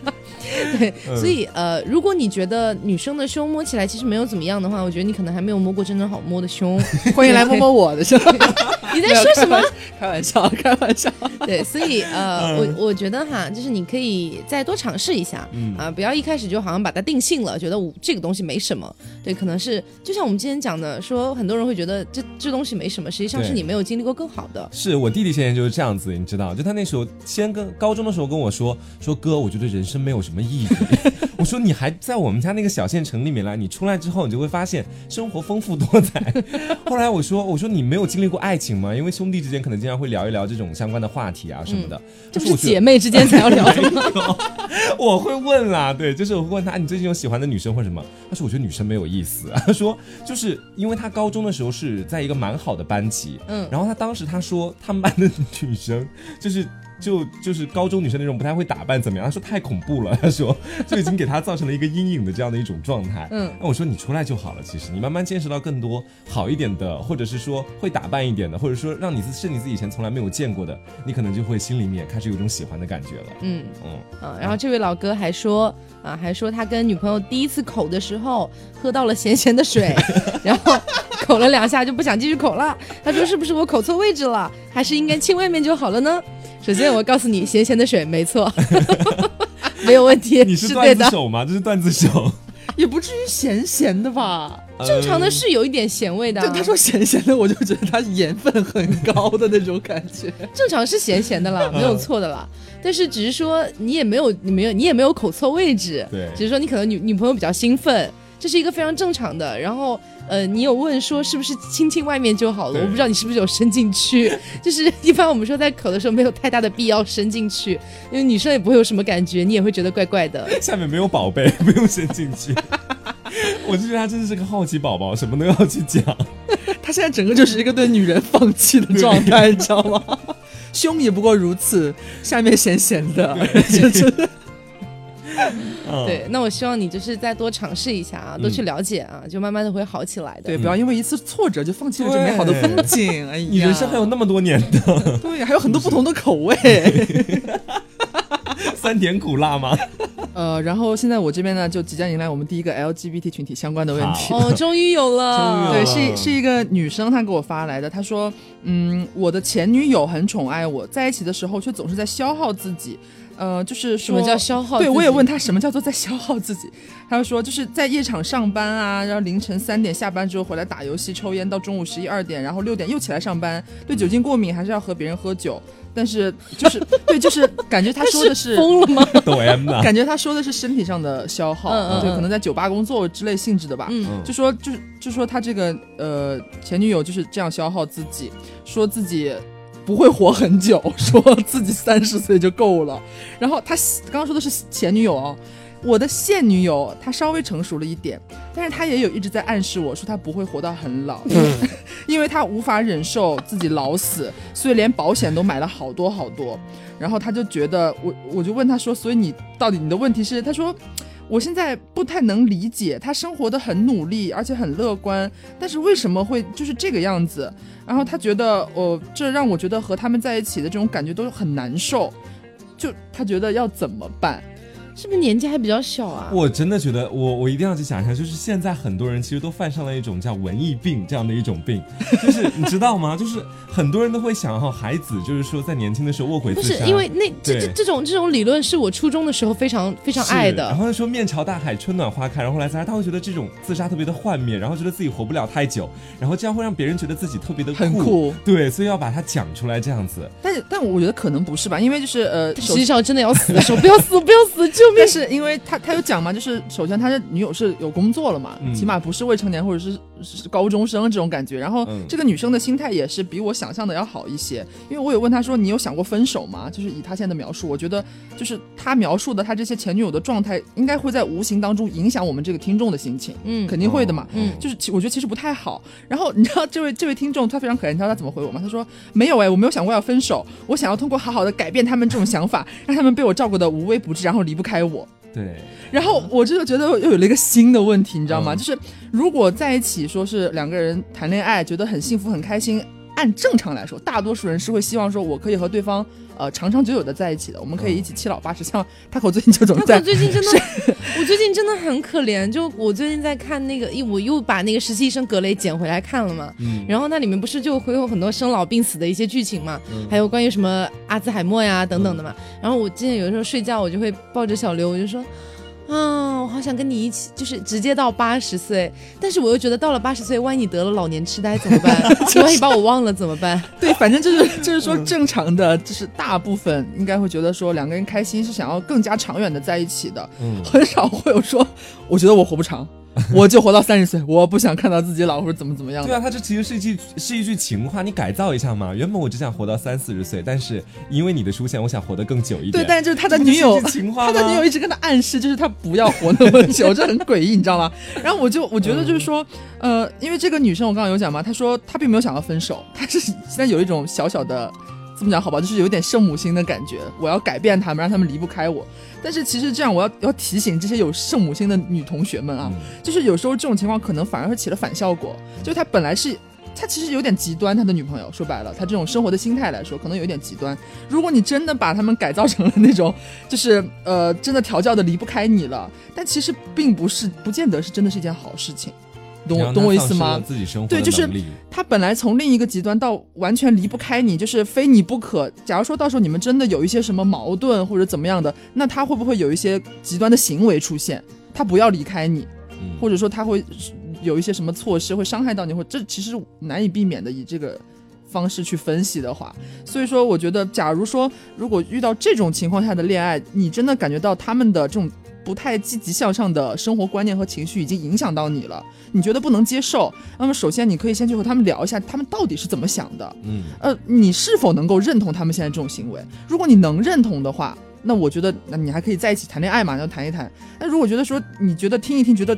对，所以呃，如果你觉得女生的胸摸起来其实没有怎么样的话，我觉得你可能还没有摸过真正好摸的胸。欢迎来摸摸我的胸。你在说什么？开玩笑，开玩笑。对，所以呃，我我觉得哈，就是你可以再多尝试一下，啊，不要一开始就好像把它定性了，觉得我这个东西没什么。对，可能是就像我们今天讲的，说很多人会觉得这这东西没什么，实际上是你没有经历过更好的。是我弟弟现在就是这样子，你知道，就他那时候先跟高中的时候跟我说说哥，我觉得人生没有什么意义。我说你还在我们家那个小县城里面来，你出来之后你就会发现生活丰富多彩。后来我说我说你没有经历过爱情吗？因为兄弟之间可能经常会聊一聊这种相关的话题啊什么的。这是姐妹之间才要聊的吗？我会问啦，对，就是我会问他你最近有喜欢的女生或什么？他说我觉得女生没有意思。他说就是因为他高中的时候是在一个蛮好的班级，嗯，然后他当时他说他们班的女生就是。就就是高中女生那种不太会打扮怎么样？他说太恐怖了，他说就已经给他造成了一个阴影的这样的一种状态。嗯，那我说你出来就好了，其实你慢慢见识到更多好一点的，或者是说会打扮一点的，或者说让你是你自己以前从来没有见过的，你可能就会心里面开始有一种喜欢的感觉了。嗯嗯啊，然后这位老哥还说啊，还说他跟女朋友第一次口的时候喝到了咸咸的水，然后口了两下就不想继续口了。他说是不是我口错位置了，还是应该亲外面就好了呢？首先，我告诉你，咸咸的水没错，没有问题。你是段子手吗？这是段子手，也不至于咸咸的吧？正常的是有一点咸味的。对他说咸咸的，我就觉得他盐分很高的那种感觉。正常是咸咸的啦，没有错的啦。但是只是说你也没有，你没有，你也没有口错位置。对，只是说你可能女女朋友比较兴奋，这是一个非常正常的。然后。呃，你有问说是不是亲亲外面就好了？我不知道你是不是有伸进去。就是一般我们说在口的时候没有太大的必要伸进去，因为女生也不会有什么感觉，你也会觉得怪怪的。下面没有宝贝，不用伸进去。我就觉得他真的是个好奇宝宝，什么都要去讲。他现在整个就是一个对女人放弃的状态，你知道吗？胸也不过如此，下面咸咸的，嗯对，那我希望你就是再多尝试一下啊，多去了解啊，就慢慢的会好起来的。对，不要因为一次挫折就放弃了这美好的风景。哎呀，你人生还有那么多年的，对，还有很多不同的口味。酸甜苦辣吗？呃，然后现在我这边呢，就即将迎来我们第一个 LGBT 群体相关的问题。哦，终于有了，对，是是一个女生，她给我发来的。她说：“嗯，我的前女友很宠爱我，在一起的时候却总是在消耗自己。呃，就是说什么叫消耗？对我也问他什么叫做在消耗自己。他就说就是在夜场上班啊，然后凌晨三点下班之后回来打游戏、抽烟，到中午十一二点，然后六点又起来上班。对酒精过敏，还是要和别人喝酒。但是就是对，就是感觉他说的是疯了吗？抖 M 的，感觉他说的是身体上的消耗，嗯嗯对，嗯可能在酒吧工作之类性质的吧。就说就是就说他这个呃前女友就是这样消耗自己，说自己不会活很久，说自己三十岁就够了。然后他刚刚说的是前女友哦，我的现女友她稍微成熟了一点，但是她也有一直在暗示我说她不会活到很老，因为她无法忍受自己老死，所以连保险都买了好多好多。然后他就觉得我，我就问他说，所以你到底你的问题是？他说。我现在不太能理解，他生活的很努力，而且很乐观，但是为什么会就是这个样子？然后他觉得，哦，这让我觉得和他们在一起的这种感觉都很难受，就他觉得要怎么办？是不是年纪还比较小啊？我真的觉得，我我一定要去想一下，就是现在很多人其实都犯上了一种叫文艺病这样的一种病，就是你知道吗？就是很多人都会想哈，孩子就是说在年轻的时候卧轨不自杀，不是因为那这对这这种这种理论是我初中的时候非常非常爱的。然后说面朝大海，春暖花开，然后后来自杀，他会觉得这种自杀特别的幻灭，然后觉得自己活不了太久，然后这样会让别人觉得自己特别的很酷对，所以要把它讲出来这样子。但是但我觉得可能不是吧，因为就是呃，实际上真的要死的时候，不要死，不要死，救命但！是因为他他有讲嘛，就是首先他的女友是有工作了嘛，嗯起码不是未成年或者是是高中生这种感觉。然后嗯这个女生的心态也是比我想象的要好一些，因为我有问他说你有想过分手吗？就是以他现在的描述，我觉得就是他描述的他这些前女友的状态，应该会在无形当中影响我们这个听众的心情，嗯肯定会的嘛。嗯就是其我觉得其实不太好。然后你知道这位这位听众他非常可爱，你知道他怎么回我吗？他说没有哎，我没有想过要分手，我想要通过好好的改变他们这种想法，让他们被我照顾的无微不至，然后离不开我。对，然后我这就觉得又有了一个新的问题，你知道吗？嗯就是如果在一起说是两个人谈恋爱，觉得很幸福很开心，按正常来说，大多数人是会希望说我可以和对方呃长长久久的在一起的，我们可以一起七老八十。像他口最近就总他可最近真的，我最近真的很可怜。就我最近在看那个，我又把那个实习医生格雷捡回来看了嘛。嗯，然后那里面不是就会有很多生老病死的一些剧情嘛，还有关于什么阿兹海默呀等等的嘛。然后我今天有的时候睡觉，我就会抱着小刘，我就说。啊，我好想跟你一起，就是直接到八十岁，但是我又觉得到了八十岁，万一你得了老年痴呆怎么办？万一把我忘了怎么办？对，反正就是就是说正常的，就是大部分应该会觉得说两个人开心是想要更加长远的在一起的，嗯很少会有说我觉得我活不长，我就活到三十岁，我不想看到自己老或者怎么怎么样。对啊，他这其实是一句是一句情话，你改造一下嘛。原本我只想活到三四十岁，但是因为你的出现，我想活得更久一点。对，但是就是他的女友他的女友一直跟他暗示，就是他不要活那么久，这很诡异，你知道吗？然后我就我觉得就是说，呃，因为这个女生我刚刚有讲嘛，她说她并没有想要分手，她是现在有一种小小的。怎么讲好吧，就是有点圣母心的感觉，我要改变他们，让他们离不开我。但是其实这样，我要要提醒这些有圣母心的女同学们啊，嗯就是有时候这种情况可能反而会起了反效果，就是他本来是。他其实有点极端，他的女朋友说白了，他这种生活的心态来说，可能有点极端。如果你真的把他们改造成了那种，就是呃，真的调教的离不开你了，但其实并不是，不见得是真的是一件好事情。懂我懂我意思吗？自己生活对就是他本来从另一个极端到完全离不开你，就是非你不可。假如说到时候你们真的有一些什么矛盾或者怎么样的，那他会不会有一些极端的行为出现？他不要离开你，嗯或者说他会有一些什么措施会伤害到你，或这其实难以避免的。以这个方式去分析的话，所以说我觉得，假如说如果遇到这种情况下的恋爱，你真的感觉到他们的这种不太积极向上的生活观念和情绪已经影响到你了，你觉得不能接受，那么首先你可以先去和他们聊一下，他们到底是怎么想的，嗯呃，你是否能够认同他们现在这种行为？如果你能认同的话，那我觉得，那你还可以在一起谈恋爱嘛，然后谈一谈。那如果觉得说你觉得听一听，觉得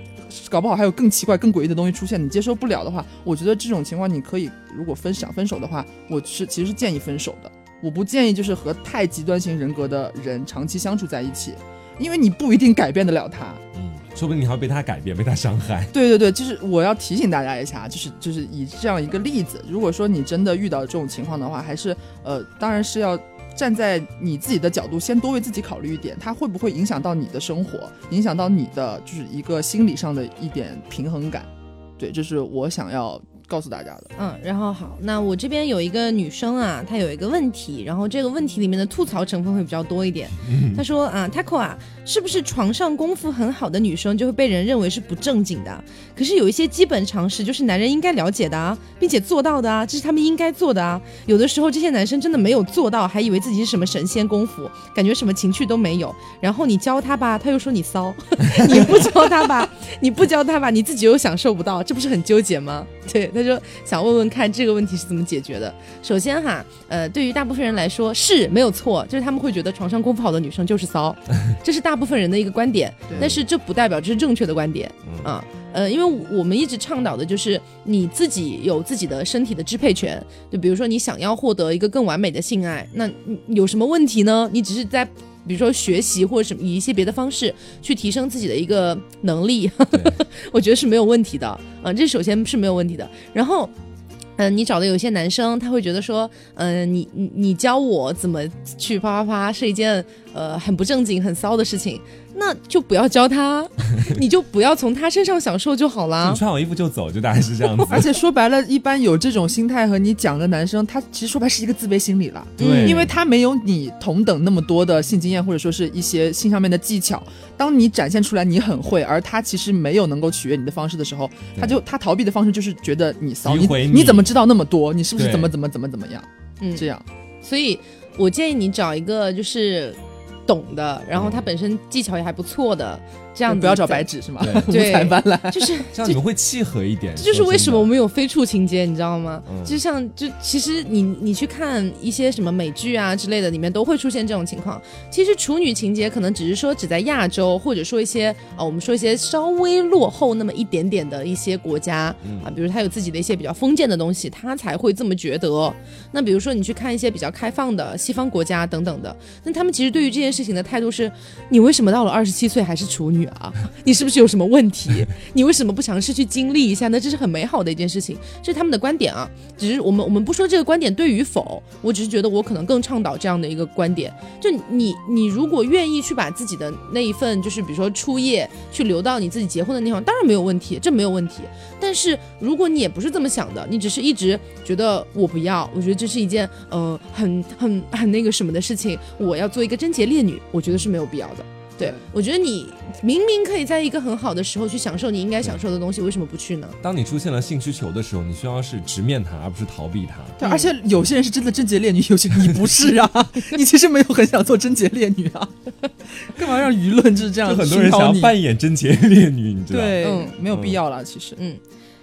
搞不好还有更奇怪、更诡异的东西出现，你接受不了的话，我觉得这种情况你可以，如果分想分手的话，我是其实是建议分手的。我不建议就是和太极端型人格的人长期相处在一起。因为你不一定改变得了他。嗯，说不定你还要被他改变，被他伤害。对对对，就是我要提醒大家一下，就是就是以这样一个例子，如果说你真的遇到这种情况的话，还是呃，当然是要站在你自己的角度，先多为自己考虑一点，它会不会影响到你的生活，影响到你的就是一个心理上的一点平衡感。对，这是我想要告诉大家的。嗯，然后好，那我这边有一个女生啊，她有一个问题，然后这个问题里面的吐槽成分会比较多一点。她说啊，Taco 啊，是不是床上功夫很好的女生就会被人认为是不正经的？可是有一些基本常识就是男人应该了解的啊，并且做到的啊，这是他们应该做的啊。有的时候这些男生真的没有做到，还以为自己是什么神仙功夫，感觉什么情趣都没有。然后你教他吧，他又说你骚；你不教他吧，你不教他吧，你自己又享受不到，这不是很纠结吗？对，他说想问问看这个问题是怎么解决的。首先哈，呃，对于大部分人来说是没有错，就是他们会觉得床上功夫好的女生就是骚，这是大部分人的一个观点。但是这不代表这是正确的观点啊。呃，因为我们一直倡导的就是你自己有自己的身体的支配权。就比如说你想要获得一个更完美的性爱，那有什么问题呢？你只是在比如说学习或者什么以一些别的方式去提升自己的一个能力，我觉得是没有问题的。嗯、这首先是没有问题的。然后。嗯，你找的有些男生，他会觉得说，嗯、你你你教我怎么去啪啪啪是一件呃很不正经、很骚的事情，那就不要教他，你就不要从他身上享受就好啦你。穿好衣服就走，就大概是这样子。而且说白了，一般有这种心态和你讲的男生，他其实说白是一个自卑心理了。对，因为他没有你同等那么多的性经验，或者说是一些性上面的技巧。当你展现出来你很会，而他其实没有能够取悦你的方式的时候，他就他逃避的方式就是觉得你骚，你你你怎么知道那么多？你是不是怎么怎么怎么怎么样？嗯，这样所以我建议你找一个就是懂的，然后他本身技巧也还不错的，这样子不要找白纸是吗？五对 彩斑斓。就是这样你们会契合一点。这就是为什么我们有非处情节，你知道吗？嗯就像就其实你你去看一些什么美剧啊之类的，里面都会出现这种情况。其实处女情节可能只是说只在亚洲，或者说一些啊我们说一些稍微落后那么一点点的一些国家、嗯啊，比如他有自己的一些比较封建的东西，他才会这么觉得。那比如说你去看一些比较开放的西方国家等等的，那他们其实对于这件事情的态度是：你为什么到了二十七岁还是处女女啊？你是不是有什么问题？你为什么不尝试去经历一下呢？这是很美好的一件事情，这是他们的观点啊。只是我们我们不说这个观点对与否，我只是觉得我可能更倡导这样的一个观点。就你你如果愿意去把自己的那一份，就是比如说初夜去留到你自己结婚的地方，当然没有问题，这没有问题。但是如果你也不是这么想的，你只是一直觉得我不要，我觉得这是一件呃很很很那个什么的事情，我要做一个贞洁烈女，我觉得是没有必要的。对对，我觉得你明明可以在一个很好的时候去享受你应该享受的东西，为什么不去呢？当你出现了性需求的时候，你需要是直面它，而不是逃避它。对，而且有些人是真的贞洁烈女，有些人你不是啊，你其实没有很想做贞洁烈女啊，干嘛让舆论就是这样就很多人想？扮演贞洁烈女，你知道？对，嗯没有必要了，其实。嗯，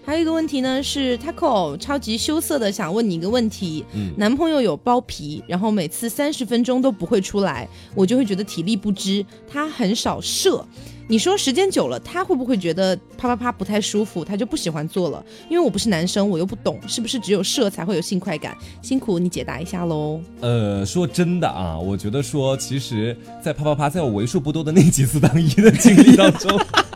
还有一个问题呢，是 Taco 超级羞涩的想问你一个问题：嗯男朋友有包皮，然后每次三十分钟都不会出来，我就会觉得体力不支。他很少射，你说时间久了，他会不会觉得啪啪啪不太舒服，他就不喜欢做了？因为我不是男生，我又不懂，是不是只有射才会有性快感？辛苦你解答一下喽。呃，说真的啊，我觉得说，其实，在啪啪啪，在我为数不多的那几次当一的经历当中，因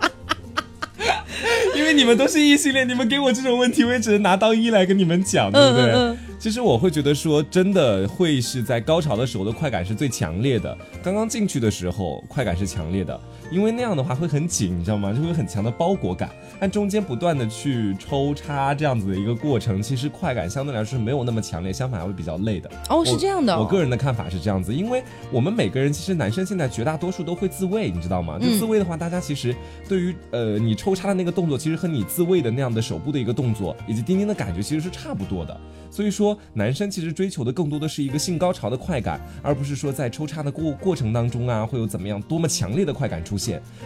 为你们都是异性恋，你们给我这种问题，我也只能拿当一来跟你们讲，对不对？嗯嗯其实我会觉得说，真的会是在高潮的时候的快感是最强烈的。刚刚进去的时候，快感是强烈的，因为那样的话会很紧，你知道吗？就会有很强的包裹感。按中间不断的去抽插这样子的一个过程，其实快感相对来说是没有那么强烈，相反还会比较累的。哦，是这样的、哦。我个人的看法是这样子，因为我们每个人其实男生现在绝大多数都会自慰，你知道吗？就嗯自慰的话，大家其实对于呃你抽插的那个动作，其实和你自慰的那样的手部的一个动作以及丁丁的感觉其实是差不多的。所以说，男生其实追求的更多的是一个性高潮的快感，而不是说在抽插的过过程当中啊，会有怎么样多么强烈的快感出现。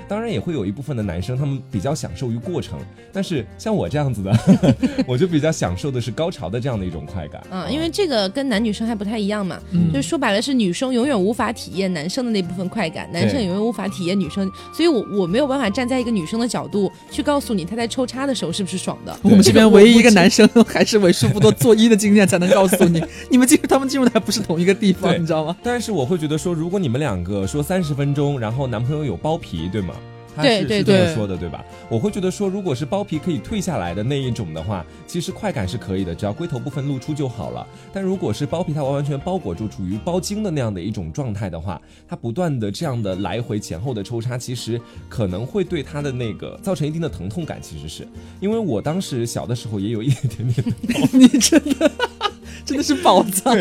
当然，也会有一部分的男生他们比较享受于过程，但是像我这样子的，我就比较享受的是高潮的这样的一种快感。嗯，因为这个跟男女生还不太一样嘛，嗯就是说白了是女生永远无法体验男生的那部分快感，男生对永远无法体验女生，所以我我没有办法站在一个女生的角度去告诉你她在抽插的时候是不是爽的。我们这边唯一一个男生还是为数不多做一的经验才能告诉你，你们进入他们进入的还不是同一个地方，你知道吗？但是我会觉得说，如果你们两个说三十分钟，然后男朋友有包皮，对吗？他对对是是这么说的，对吧？我会觉得说，如果是包皮可以退下来的那一种的话，其实快感是可以的，只要龟头部分露出就好了。但如果是包皮它完完全包裹住，处于包茎的那样的一种状态的话，它不断的这样的来回前后的抽插，其实可能会对它的那个造成一定的疼痛感。其实是因为我当时小的时候也有一点点的 你真的真的是宝藏。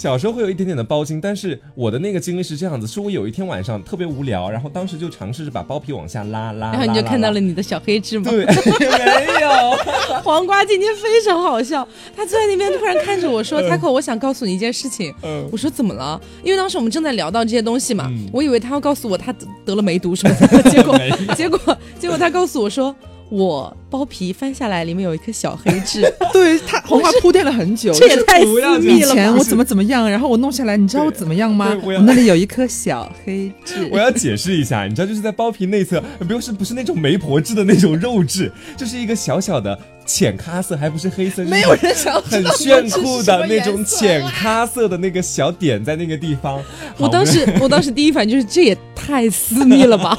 对，小时候会有一点点的包茎，但是我的那个经历是这样子：是我有一天晚上特别无聊，然后当时就尝试着把包皮往下拉拉，然后你就看到了。你的小黑痣吗？对，没有。黄瓜今天非常好笑，他坐在那边突然看着我说：“Taco，我想告诉你一件事情。”嗯我说：“怎么了？”因为当时我们正在聊到这些东西嘛，嗯我以为他要告诉我他得得了梅毒什么的，结果结果结果他告诉我说。我包皮翻下来，里面有一颗小黑痣，对他 红花铺垫了很久，这也太私密了吧？前我怎么怎么样，然后我弄下来，你知道我怎么样吗？我我那里有一颗小黑痣 我。要解释一下，你知道，就是在包皮内侧，不是不是那种媒婆痣的那种肉痣，就是一个小小的浅咖色，还不是黑色，没有人想很道炫酷的那种浅咖色的那个小点在那个地方。我当时我当时第一反应就是这也太私密了吧？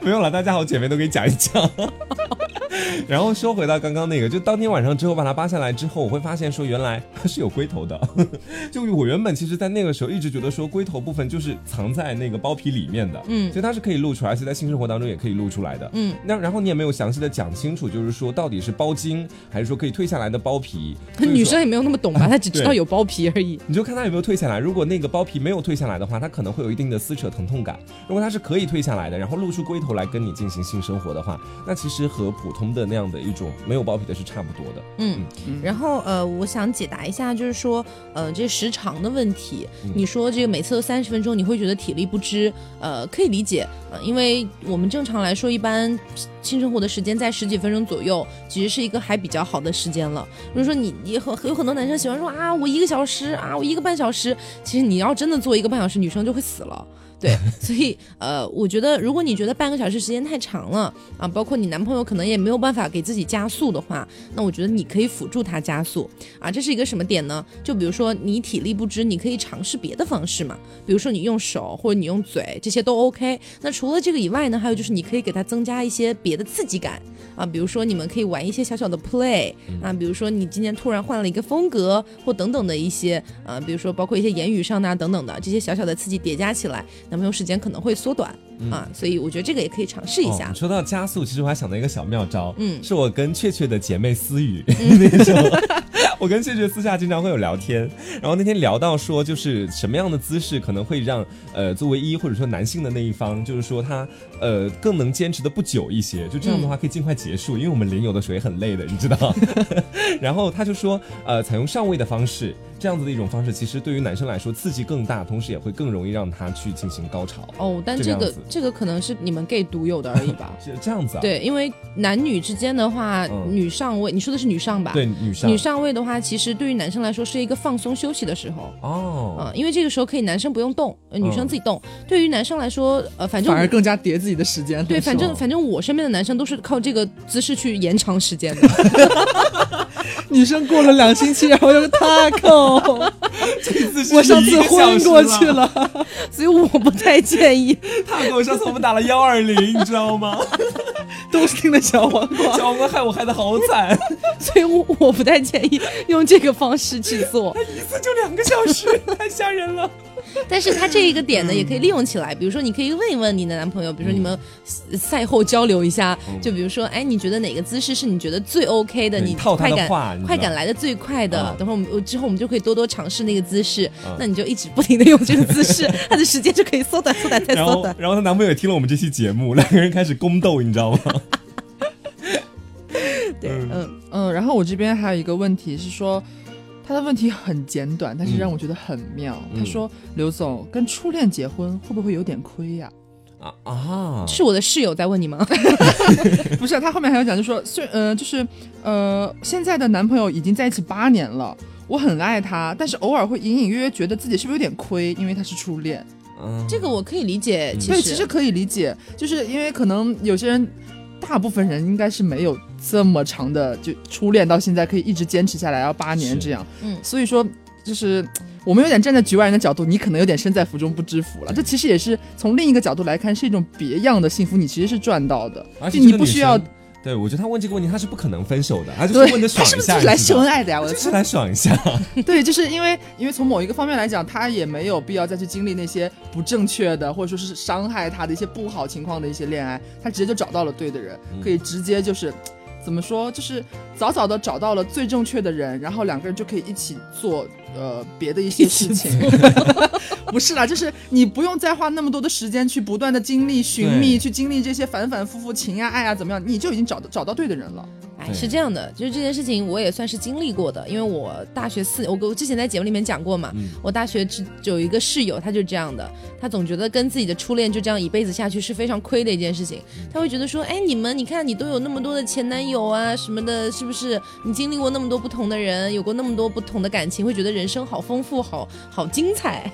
不用了，大家好姐妹都给你讲一讲。然后说回到刚刚那个，就当天晚上之后把它扒下来之后，我会发现说原来它 是有龟头的。就我原本其实，在那个时候一直觉得说龟头部分就是藏在那个包皮里面的，嗯所以它是可以露出来，而且在性生活当中也可以露出来的。嗯，那然后你也没有详细的讲清楚，就是说到底是包茎还是说可以退下来的包皮？女生也没有那么懂吧？她只知道有包皮而已。你就看她有没有退下来。如果那个包皮没有退下来的话，它可能会有一定的撕扯疼痛感。如果它是可以退下来的，然后露出龟头来跟你进行性生活的话，那其实和普通的那样的一种没有包皮的是差不多的。嗯，然后呃，我想解答一下，就是说呃，这时长的问题。嗯你说这个每次都三十分钟，你会觉得体力不支，呃，可以理解，呃，因为我们正常来说，一般性生活的时间在十几分钟左右，其实是一个还比较好的时间了。比如说你你很有很多男生喜欢说啊，我一个小时啊，我一个半小时，其实你要真的做一个半小时，女生就会死了。对，所以呃，我觉得如果你觉得半个小时时间太长了啊，包括你男朋友可能也没有办法给自己加速的话，那我觉得你可以辅助他加速啊。这是一个什么点呢？就比如说你体力不支，你可以尝试别的方式嘛，比如说你用手或者你用嘴，这些都 OK。那除了这个以外呢，还有就是你可以给他增加一些别的刺激感啊，比如说你们可以玩一些小小的 play 啊，比如说你今天突然换了一个风格或等等的一些啊，比如说包括一些言语上的啊等等的这些小小的刺激叠加起来，男朋友时间可能会缩短啊，所以我觉得这个也可以尝试一下哦。说到加速，其实我还想到一个小妙招，嗯是我跟雀雀的姐妹私语、那时候。我跟雀雀私下经常会有聊天，然后那天聊到说，就是什么样的姿势可能会让呃作为一或者说男性的那一方，就是说他呃更能坚持的不久一些，就这样的话可以尽快结束，因为我们淋有的时候也很累的，你知道。然后他就说，呃，采用上位的方式，这样子的一种方式，其实对于男生来说刺激更大，同时也会更容易让他去进行高潮。哦，但这个这个可能是你们 gay 独有的而已吧。是这样子啊？对，因为男女之间的话，嗯女上位，你说的是女上吧？对，女上女上位的话，其实对于男生来说是一个放松休息的时候。哦嗯，因为这个时候可以男生不用动，呃、女生嗯自己动。对于男生来说，呃，反正反而更加叠自己的时间。对，反正哦反正我身边的男生都是靠这个姿势去延长时间的。女生过了两星期，然后又是 taco，我上次昏过去了。所以我不太建议。他给我上次我们打了幺二零，你知道吗？都是听的小黄瓜。小黄瓜害我害得好惨，所以我我不太建议用这个方式去做。一次就两个小时，太吓人了。但是他这一个点呢，也可以利用起来。比如说，你可以问一问你的男朋友，比如说你们赛后交流一下，就比如说，哎，你觉得哪个姿势是你觉得最 OK 的？你快感快感来的最快的嗯。等会儿我们之后我们就可以多多尝试那个姿势嗯，那你就一直不停的用这个姿势，他的时间就可以缩短、缩短再缩短，。然后她男朋友也听了我们这期节目，两个人开始宫斗，你知道吗？对，嗯，嗯，然后我这边还有一个问题是说，他的问题很简短，但是让我觉得很妙。嗯。他说：“刘总跟初恋结婚会不会有点亏呀、啊啊，是我的室友在问你吗？不是，他后面还要讲，就说虽呃，就是呃，现在的男朋友已经在一起八年了，我很爱他，但是偶尔会隐隐约约觉得自己是不是有点亏，因为他是初恋。嗯这个我可以理解，其对，实其实可以理解，就是因为可能有些人，大部分人应该是没有这么长的就初恋到现在可以一直坚持下来，要八年这样。嗯所以说就是我们有点站在局外人的角度，你可能有点身在福中不知福了。这其实也是从另一个角度来看，是一种别样的幸福，你其实是赚到的，就而且你不需要。对，我觉得他问这个问题，他是不可能分手的，他就是问的爽他是一下，不是就是来秀恩爱的呀？我是来爽一下。对，就是因为因为从某一个方面来讲，他也没有必要再去经历那些不正确的，或者说是伤害他的一些不好情况的一些恋爱，他直接就找到了对的人，嗯可以直接就是。怎么说？就是早早的找到了最正确的人，然后两个人就可以一起做呃别的一些事情。不是啦，就是你不用再花那么多的时间去不断的经历寻觅，去经历这些反反复复情呀爱啊怎么样，你就已经找到找到对的人了。是这样的，就是这件事情我也算是经历过的，因为我大学四，我我之前在节目里面讲过嘛，嗯。我大学只有一个室友，他就这样的，他总觉得跟自己的初恋就这样一辈子下去是非常亏的一件事情，他会觉得说，哎，你们你看你都有那么多的前男友啊什么的，是不是？你经历过那么多不同的人，有过那么多不同的感情，会觉得人生好丰富，好好精彩，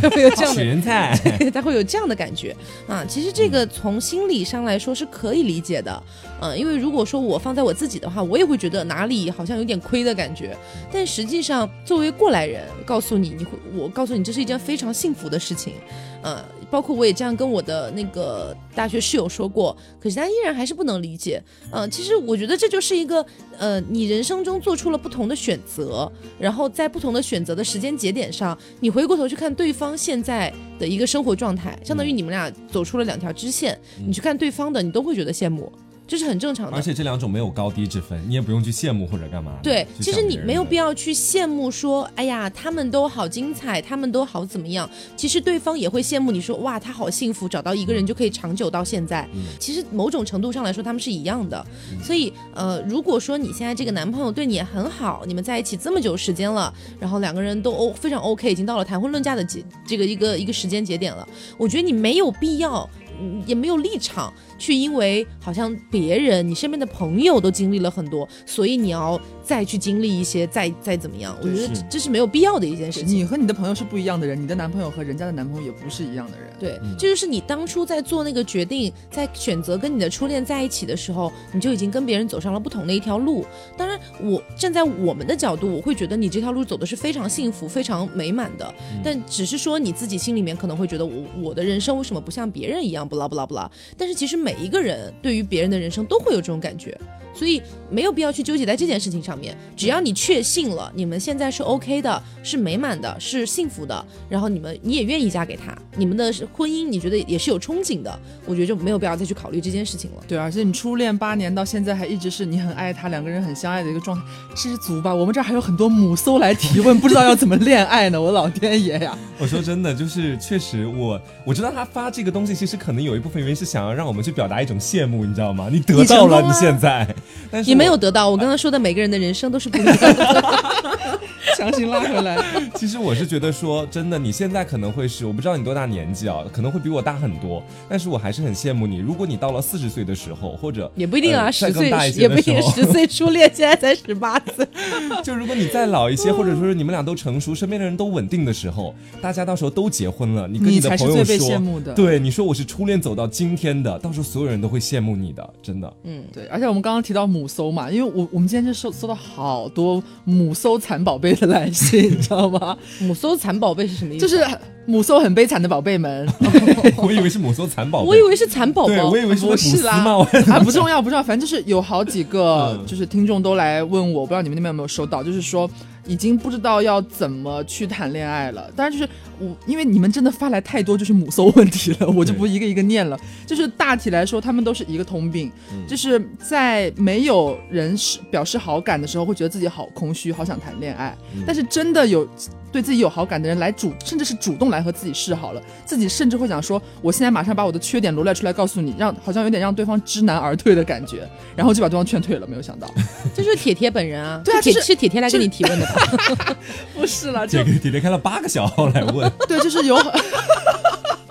他 会有这样的人才，他会有这样的感觉。啊。其实这个从心理上来说是可以理解的，嗯、因为如果说我放在我自己的话，我也会觉得哪里好像有点亏的感觉。但实际上，作为过来人，告诉你，你会，我告诉你，这是一件非常幸福的事情，呃，包括我也这样跟我的那个大学室友说过，可是他依然还是不能理解。嗯、其实我觉得这就是一个，呃，你人生中做出了不同的选择，然后在不同的选择的时间节点上，你回过头去看对方现在的一个生活状态，相当于你们俩走出了两条支线，你去看对方的，你都会觉得羡慕，这是很正常的而。且这两种没有高低之分，你也不用去羡慕或者干嘛。对，其实你没有必要去羡慕说，哎呀，他们都好精彩，他们都好怎么样。其实对方也会羡慕你说，哇，他好幸福，找到一个人就可以长久到现在。嗯其实某种程度上来说，他们是一样的。所以，呃，如果说你现在这个男朋友对你也很好，你们在一起这么久时间了，然后两个人都 O 非常 OK，已经到了谈婚论嫁的节这个一个一个时间节点了，我觉得你没有必要。嗯也没有立场去，因为好像别人、你身边的朋友都经历了很多，所以你要再去经历一些，再再怎么样？我觉得这这是没有必要的一件事情。你和你的朋友是不一样的人，你的男朋友和人家的男朋友也不是一样的人。对，这就是你当初在做那个决定，在选择跟你的初恋在一起的时候，你就已经跟别人走上了不同的一条路。当然，我站在我们的角度，我会觉得你这条路走的是非常幸福、非常美满的。但只是说你自己心里面可能会觉得我我的人生为什么不像别人一样不啦不啦不啦？但是其实每一个人对于别人的人生都会有这种感觉。所以没有必要去纠结在这件事情上面，只要你确信了你们现在是 OK 的，是美满的，是幸福的，然后你们你也愿意嫁给他，你们的婚姻你觉得也是有憧憬的，我觉得就没有必要再去考虑这件事情了。对，而且你初恋八年到现在还一直是你很爱他，两个人很相爱的一个状态，知足吧。我们这儿还有很多母搜来提问，不知道要怎么恋爱呢，我老天爷呀！我说真的，就是确实我我知道他发这个东西，其实可能有一部分原因是想要让我们去表达一种羡慕，你知道吗？你得到了，你现在，但是也没有得到我刚刚说的，每个人的人生都是不一样的。强行拉回来，其实我是觉得说，真的，你现在可能会是，我不知道你多大年纪啊，可能会比我大很多，但是我还是很羡慕你。如果你到了四十岁的时候，或者也不一定啊，呃十岁也不一定十岁初恋，现在才十八岁。就如果你再老一些，或者说是你们俩都成熟，身边的人都稳定的时候，大家到时候都结婚了，你跟你的朋友才是最被说，羡慕的。对，你说我是初恋走到今天的，到时候所有人都会羡慕你的，真的。嗯，对，而且我们刚刚提到母搜嘛，因为我我们今天就收收到好多母搜蚕宝贝的来信，你知道吗？母搜蚕宝贝是什么意思？就是母搜很悲惨的宝贝们，我以为是母搜蚕宝贝，我以为是蚕宝对，宝我，以为是母不是啦 啊，不重要不重要，反正就是有好几个嗯。就是听众都来问我，我不知道你们那边有没有收到，就是说已经不知道要怎么去谈恋爱了。当然就是我，因为你们真的发来太多就是母搜问题了，我就不一个一个念了。就是大体来说，他们都是一个通病，就是在没有人是表示好感的时候，会觉得自己好空虚，好想谈恋爱。但是真的有对自己有好感的人来主，甚至是主动来和自己示好了，自己甚至会想说，我现在马上把我的缺点罗列出来告诉你，让好像有点让对方知难而退的感觉，然后就把对方劝退了。没有想到，这就是铁铁本人啊。对啊就是是铁铁来跟你提问的吧？不是啦，就这个铁铁开了八个小号来问，对，就是有。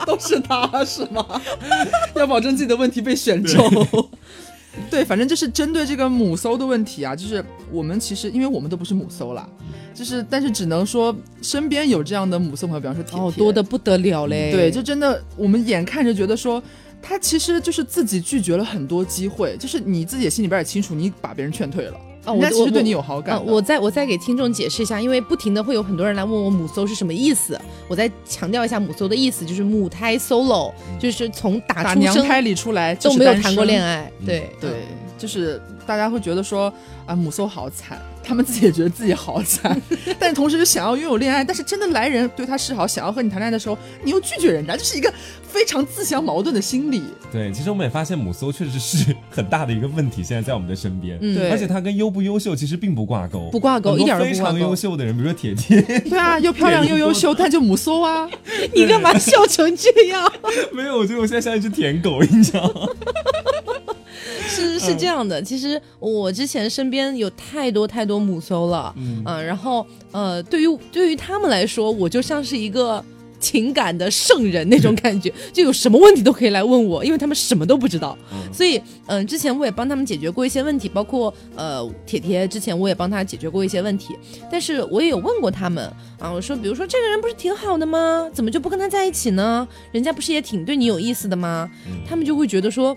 都是他是吗？要保证自己的问题被选中。对，反正就是针对这个母搜的问题啊，就是我们其实因为我们都不是母搜啦，就是但是只能说身边有这样的母搜朋友，比方说铁铁哦，多的不得了嘞。对，就真的我们眼看着觉得说，他其实就是自己拒绝了很多机会，就是你自己也心里边也清楚，你把别人劝退了。啊，人我我家其实对你有好感啊，我再我再给听众解释一下，因为不停的会有很多人来问我母搜是什么意思，我再强调一下母搜的意思，就是母胎 solo，就是从打打出生娘胎里出来都没有谈过。恋爱，嗯对对，就是大家会觉得说啊，母搜好惨，他们自己也觉得自己好惨，但是同时又想要拥有恋爱，但是真的来人对他示好，想要和你谈恋爱的时候，你又拒绝人家，这是一个非常自相矛盾的心理。对，其实我们也发现母搜确实是很大的一个问题，现在在我们的身边。嗯对而且他跟优不优秀其实并不挂钩，不挂钩一点儿都非常不挂钩优秀的人，比如说铁铁，对啊，又漂亮又优秀，但就母搜啊。你干嘛笑成这样？没有，我觉得我现在像一只舔狗，你知道吗？是是这样的，其实我之前身边有太多太多母搜了，嗯、然后呃，对于对于他们来说，我就像是一个情感的圣人那种感觉，就有什么问题都可以来问我，因为他们什么都不知道，所以嗯、之前我也帮他们解决过一些问题，包括呃铁铁之前我也帮他解决过一些问题，但是我也有问过他们啊，我说比如说这个人不是挺好的吗？怎么就不跟他在一起呢？人家不是也挺对你有意思的吗？他们就会觉得说。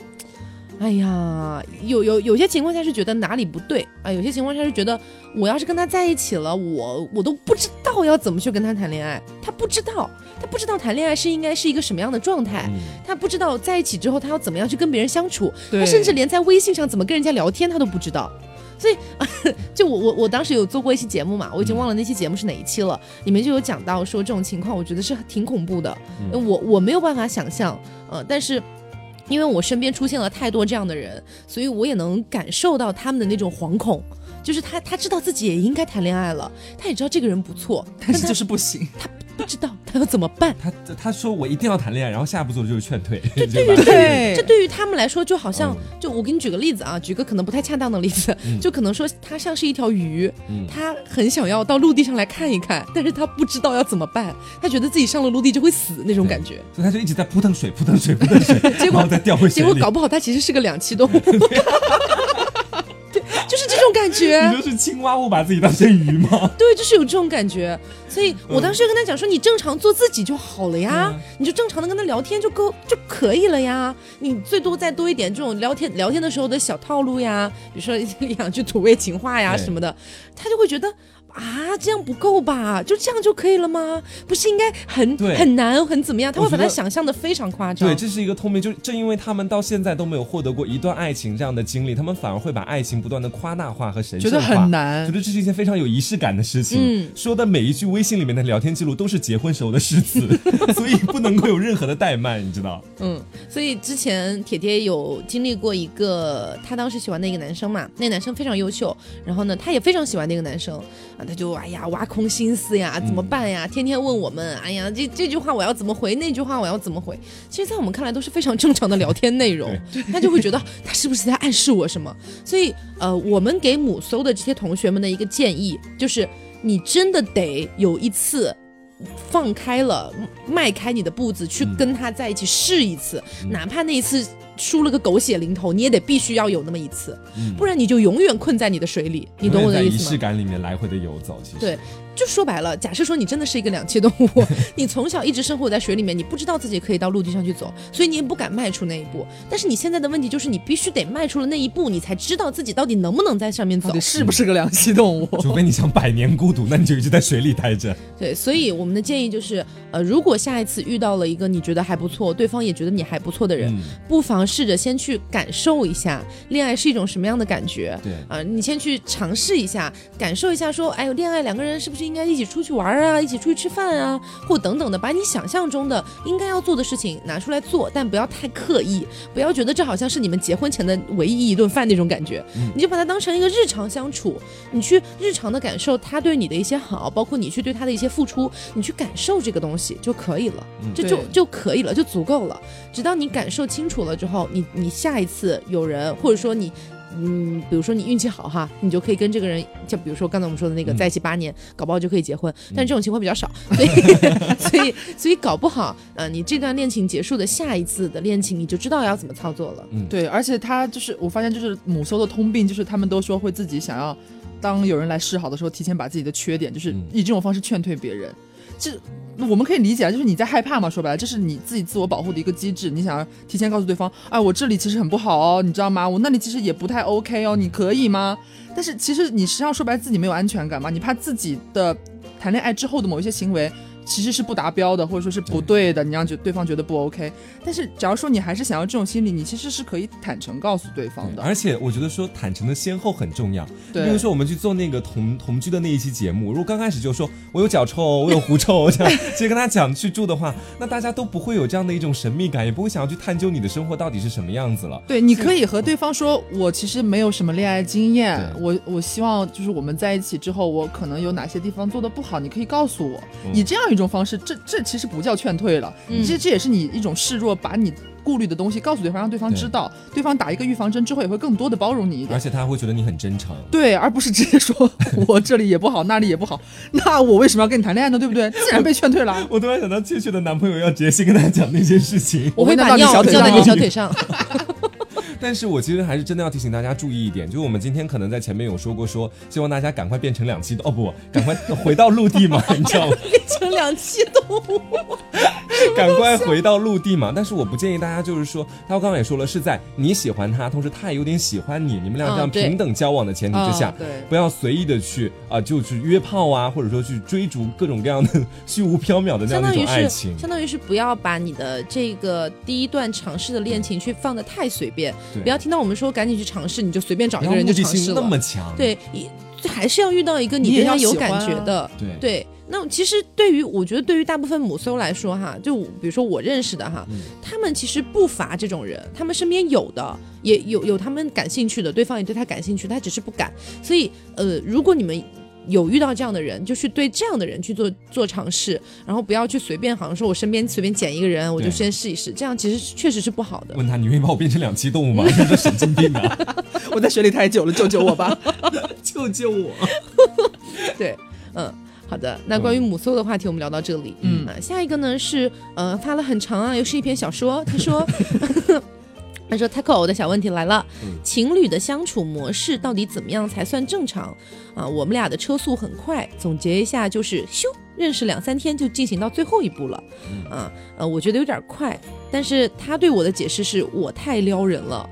哎呀，有有有些情况下是觉得哪里不对啊，有些情况下是觉得我要是跟他在一起了，我我都不知道要怎么去跟他谈恋爱，他不知道，他不知道谈恋爱是应该是一个什么样的状态，他不知道在一起之后他要怎么样去跟别人相处，他甚至连在微信上怎么跟人家聊天他都不知道。所以，就我我我当时有做过一期节目嘛，我已经忘了那期节目是哪一期了，里面就有讲到说这种情况，我觉得是挺恐怖的，我我没有办法想象，呃，但是。因为我身边出现了太多这样的人，所以我也能感受到他们的那种惶恐。就是他，他知道自己也应该谈恋爱了，他也知道这个人不错，但是就是不行。他不知道他要怎么办。他他说我一定要谈恋爱，然后下一步做的就是劝退，这对 于？对这对于他们来说，就好像，嗯就我给你举个例子啊，举个可能不太恰当的例子，就可能说他像是一条鱼，嗯他很想要到陆地上来看一看，但是他不知道要怎么办，他觉得自己上了陆地就会死那种感觉，所以他就一直在扑腾水，扑腾水，扑腾水，结果再掉回水里。结果搞不好他其实是个两栖动物。对，就是这种感觉。你就是青蛙，我把自己当成鱼吗？对，就是有这种感觉，所以我当时就跟他讲说，你正常做自己就好了呀，嗯你就正常的跟他聊天就够就可以了呀，你最多再多一点这种聊天聊天的时候的小套路呀，比如说 两句土味情话呀什么的，他就会觉得。啊，这样不够吧？就这样就可以了吗？不是应该很对很难很怎么样？他会把它我觉得想象的非常夸张。对，这是一个通病，就正因为他们到现在都没有获得过一段爱情这样的经历，他们反而会把爱情不断的夸大化和神圣觉得很难觉得这是一件非常有仪式感的事情。嗯说的每一句微信里面的聊天记录都是结婚时候的诗词，所以不能够有任何的怠慢，你知道？嗯，所以之前铁铁有经历过一个，他当时喜欢的一个男生嘛，那个男生非常优秀，然后呢，他也非常喜欢那个男生啊，他就哎呀挖空心思呀，怎么办呀？天天问我们，哎呀，这这句话我要怎么回，那句话我要怎么回？其实，在我们看来都是非常正常的聊天内容，他就会觉得他是不是在暗示我什么？所以，呃，我们给母搜的这些同学们的一个建议就是，你真的得有一次。放开了，迈开你的步子去跟他在一起试一次，哪怕那一次输了个狗血淋头，你也得必须要有那么一次，不然你就永远困在你的水里。你懂我的意思吗？仪式感里面来回的游走，其实对，就说白了，假设说你真的是一个两栖动物，你从小一直生活在水里面，你不知道自己可以到陆地上去走，所以你也不敢迈出那一步。但是你现在的问题就是，你必须得迈出了那一步，你才知道自己到底能不能在上面走到底。是不是个两栖动物？除非你想百年孤独，那你就一直在水里待着。对，所以我们的建议就是，呃，如果下一次遇到了一个你觉得还不错，对方也觉得你还不错的人，嗯不妨试着先去感受一下恋爱是一种什么样的感觉。对啊、你先去尝试一下，感受一下说，哎呦，恋爱两个人是不是应该一起出去玩啊，一起出去吃饭啊，或等等的，把你想象中的应该要做的事情拿出来做，但不要太刻意，不要觉得这好像是你们结婚前的唯一一顿饭那种感觉，你就把它当成一个日常相处，你去日常的感受他对你的一些好，包括你去对他的一些付出，你去感受这个东西就可以了，这就就可以了，就足够了。直到你感受清楚了之后，你你下一次有人，或者说你。嗯，比如说你运气好哈，你就可以跟这个人，就比如说刚才我们说的那个，嗯在一起八年，搞不好就可以结婚。但是这种情况比较少，所以所以所以搞不好，呃，你这段恋情结束的下一次的恋情，你就知道要怎么操作了。对，而且他就是我发现，就是母搜的通病，就是他们都说会自己想要，当有人来示好的时候，提前把自己的缺点，就是嗯以这种方式劝退别人。这我们可以理解啊，就是你在害怕嘛，说白了，这是你自己自我保护的一个机制，你想要提前告诉对方，哎，我这里其实很不好哦，你知道吗？我那里其实也不太 OK 哦，你可以吗？但是其实你实际上说白了自己没有安全感嘛，你怕自己的谈恋爱之后的某一些行为。其实是不达标的，或者说是不对的，你让觉对方觉得不 OK。但是，假如说你还是想要这种心理，你其实是可以坦诚告诉对方的。而且，我觉得说坦诚的先后很重要。对，比如说我们去做那个同同居的那一期节目，如果刚开始就说我有脚臭，我有狐臭，这样直接跟他讲去住的话，那大家都不会有这样的一种神秘感，也不会想要去探究你的生活到底是什么样子了。对，你可以和对方说，我其实没有什么恋爱经验，我我希望就是我们在一起之后，我可能有哪些地方做的不好，你可以告诉我。以这样一种方式，这这。其实不叫劝退了，其实这也是你一种示弱，把你顾虑的东西告诉对方，让对方知道，对方打一个预防针之后也会更多的包容你一点，而且他会觉得你很真诚，对，而不是直接说 我这里也不好，那里也不好，那我为什么要跟你谈恋爱呢？对不对？自然被劝退了。我突然想到，确切的男朋友要直接先跟他讲那些事情，我会把尿浇在你小腿上。但是我其实还是真的要提醒大家注意一点，就是我们今天可能在前面有说过，说希望大家赶快变成两栖动哦不，赶快回到陆地嘛，你知道吗？变成两栖动物，赶快回到陆地嘛。但是我不建议大家，就是说，他刚刚也说了，是在你喜欢他，同时他也有点喜欢你，你们俩这样平等交往的前提之下，对，不要随意的去啊，就去约炮啊，或者说去追逐各种各样的虚无缥缈的那样一种爱情。相当于是不要把你的这个第一段尝试的恋情去放的太随便。不要听到我们说赶紧去尝试，你就随便找一个人就尝试了。那么强，对，还是要遇到一个你对他有感觉的。对对，那其实对于我觉得对于大部分母搜来说哈，就比如说我认识的哈，他们其实不乏这种人，他们身边有的也有有他们感兴趣的，对方也对他感兴趣，他只是不敢。所以呃，如果你们。有遇到这样的人，就去对这样的人去做做尝试，然后不要去随便，好像说我身边随便捡一个人，我就先试一试，这样其实确实是不好的。问他，你愿意把我变成两栖动物吗？你是神经病啊！我在水里太久了，救救我吧，救救我！对，嗯，好的。那关于母搜的话题，我们聊到这里。嗯，下一个呢是呃发了很长啊，又是一篇小说。他说。他说：“Taco，我的小问题来了，情侣的相处模式到底怎么样才算正常啊？我们俩的车速很快，总结一下就是咻，认识两三天就进行到最后一步了，啊，呃，我觉得有点快，但是他对我的解释是我太撩人了，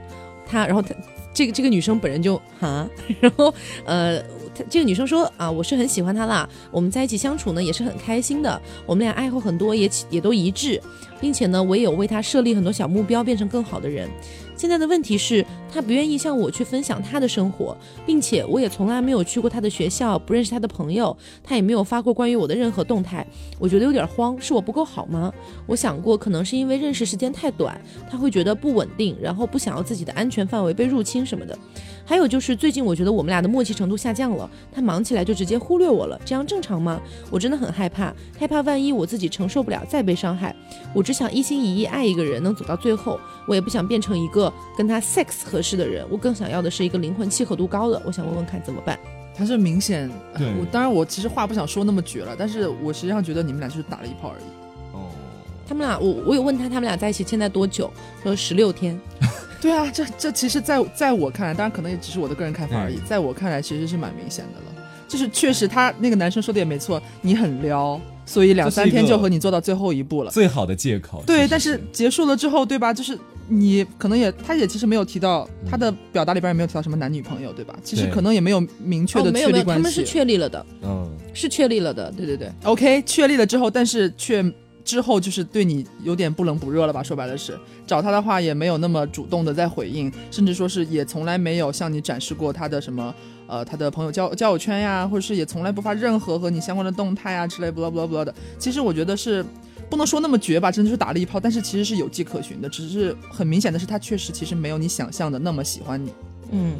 他，然后他这个这个女生本人就哈，然后呃。”这个女生说啊，我是很喜欢他啦，我们在一起相处呢也是很开心的，我们俩爱好很多，也也都一致，并且呢，我也有为他设立很多小目标，变成更好的人。现在的问题是，他不愿意向我去分享他的生活，并且我也从来没有去过他的学校，不认识他的朋友，他也没有发过关于我的任何动态。我觉得有点慌，是我不够好吗？我想过，可能是因为认识时间太短，他会觉得不稳定，然后不想要自己的安全范围被入侵什么的。还有就是最近我觉得我们俩的默契程度下降了，他忙起来就直接忽略我了，这样正常吗？我真的很害怕，害怕万一我自己承受不了再被伤害。我只想一心一意爱一个人，能走到最后，我也不想变成一个跟他 sex 合适的人，我更想要的是一个灵魂契合度高的。我想问问看怎么办？他是明显，我当然我其实话不想说那么绝了，但是我实际上觉得你们俩就是打了一炮而已。哦，他们俩我我有问他他们俩在一起现在多久？说十六天。对啊，这这其实，在在我看来，当然可能也只是我的个人看法而已。在我看来，其实是蛮明显的了。就是确实，他那个男生说的也没错，你很撩，所以两三天就和你做到最后一步了。最好的借口。对，但是结束了之后，对吧？就是你可能也，他也其实没有提到他的表达里边也没有提到什么男女朋友，对吧？其实可能也没有明确的确立关系。他们是确立了的，嗯，是确立了的。对对对，OK，确立了之后，但是却。之后就是对你有点不冷不热了吧？说白了是找他的话也没有那么主动的在回应，甚至说是也从来没有向你展示过他的什么呃他的朋友交交友圈呀，或者是也从来不发任何和你相关的动态啊之类不啦不啦不啦的。其实我觉得是不能说那么绝吧，真的是打了一炮，但是其实是有迹可循的，只是很明显的是他确实其实没有你想象的那么喜欢你。嗯。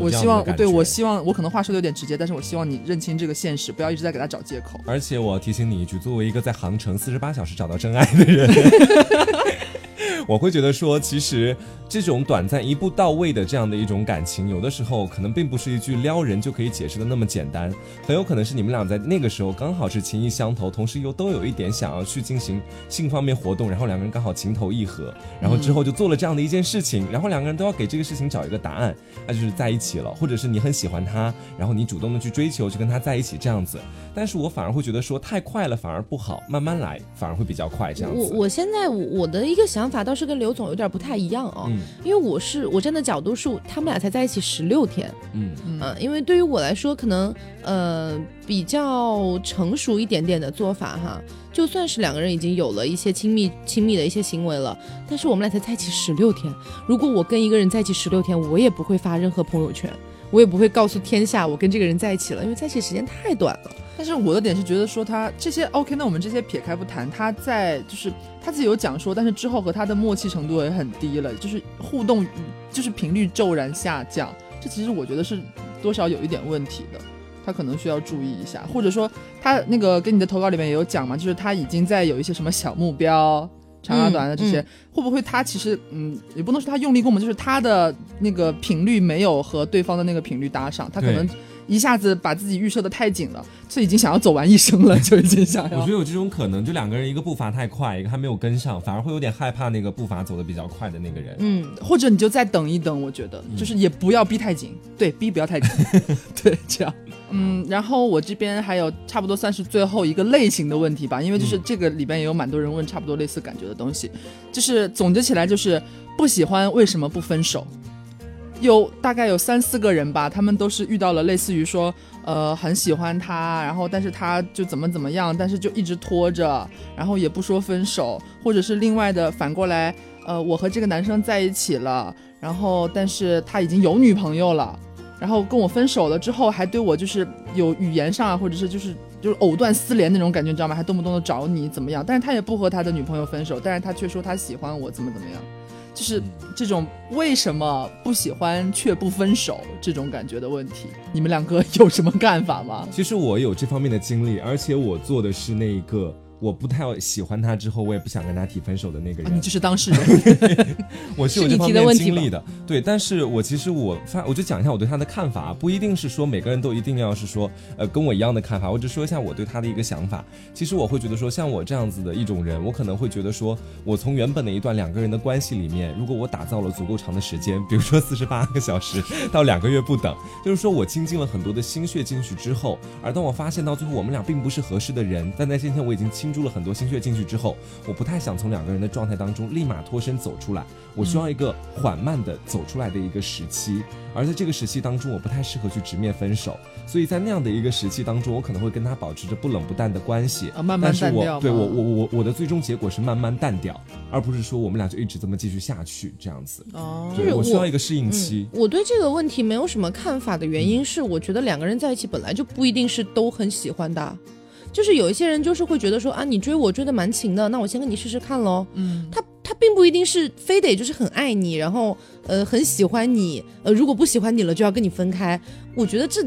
我希望，对我希望，我可能话说的有点直接，但是我希望你认清这个现实，不要一直在给他找借口。而且我提醒你一句，作为一个在航程四十八小时找到真爱的人，我会觉得说，其实这种短暂一步到位的这样的一种感情，有的时候可能并不是一句撩人就可以解释的那么简单，很有可能是你们俩在那个时候刚好是情意相投，同时又都有一点想要去进行性方面活动，然后两个人刚好情投意合，然后之后就做了这样的一件事情，然后两个人都要给这个事情找一个答案，那就是在一起了，或者是你很喜欢他，然后你主动的去追求，去跟他在一起这样子。但是我反而会觉得说太快了反而不好，慢慢来反而会比较快这样子。我我现在我的一个想法倒是跟刘总有点不太一样哦，嗯因为我是我站的角度是他们俩才在一起十六天，嗯嗯、因为对于我来说，可能呃比较成熟一点点的做法哈，就算是两个人已经有了一些亲密亲密的一些行为了，但是我们俩才在一起十六天，如果我跟一个人在一起十六天，我也不会发任何朋友圈，我也不会告诉天下我跟这个人在一起了，因为在一起时间太短了。但是我的点是觉得说他这些 OK，那我们这些撇开不谈，他在就是他自己有讲说，但是之后和他的默契程度也很低了，就是互动就是频率骤然下降，这其实我觉得是多少有一点问题的，他可能需要注意一下，或者说他那个跟你的投稿里面也有讲嘛，就是他已经在有一些什么小目标。长啊短的这些，嗯会不会他其实嗯，也不能说他用力过猛，就是他的那个频率没有和对方的那个频率搭上，他可能一下子把自己预设的太紧了，就已经想要走完一生了，就已经想要我觉得。有这种可能，就两个人一个步伐太快，一个还没有跟上，反而会有点害怕那个步伐走得比较快的那个人。嗯，或者你就再等一等，我觉得就是也不要逼太紧，对，逼不要太紧，对，这样。嗯，然后我这边还有差不多算是最后一个类型的问题吧，因为就是这个里边也有蛮多人问差不多类似感觉的东西，就是总结起来就是不喜欢为什么不分手？有大概有三四个人吧，他们都是遇到了类似于说，呃，很喜欢他，然后但是他就怎么怎么样，但是就一直拖着，然后也不说分手，或者是另外的反过来，呃，我和这个男生在一起了，然后但是他已经有女朋友了，然后跟我分手了之后，还对我就是有语言上啊，或者是就是就是藕断丝连那种感觉，你知道吗？还动不动的找你怎么样？但是他也不和他的女朋友分手，但是他却说他喜欢我，怎么怎么样？就是这种为什么不喜欢却不分手这种感觉的问题，你们两个有什么看法吗？其实我有这方面的经历，而且我做的是那一个我不太喜欢他之后，我也不想跟他提分手的那个啊，人。你就是当事人，我是有这方面经历的，对。但是我其实我发，我就讲一下我对他的看法，啊不一定是说每个人都一定要是说，呃，跟我一样的看法，我只说一下我对他的一个想法。其实我会觉得说，像我这样子的一种人，我可能会觉得说，我从原本的一段两个人的关系里面，如果我打造了足够长的时间，比如说四十八个小时到两个月不等，就是说我倾尽了很多的心血进去之后，而当我发现到最后我们俩并不是合适的人，但在今天我已经倾注了很多心血进去之后，我不太想从两个人的状态当中立马脱身走出来，我需要一个缓慢的走出来的一个时期，而在这个时期当中，我不太适合去直面分手，所以在那样的一个时期当中，我可能会跟他保持着不冷不淡的关系，啊慢慢但是淡掉对我我我我的最终结果是慢慢淡掉，而不是说我们俩就一直这么继续下去这样子。哦对我需要一个适应期。我对这个问题没有什么看法的原因是，我觉得两个人在一起本来就不一定是都很喜欢的，就是有一些人就是会觉得说啊，你追我追的蛮勤的，那我先跟你试试看喽。嗯，他他并不一定是非得就是很爱你，然后呃很喜欢你，呃如果不喜欢你了就要跟你分开。我觉得这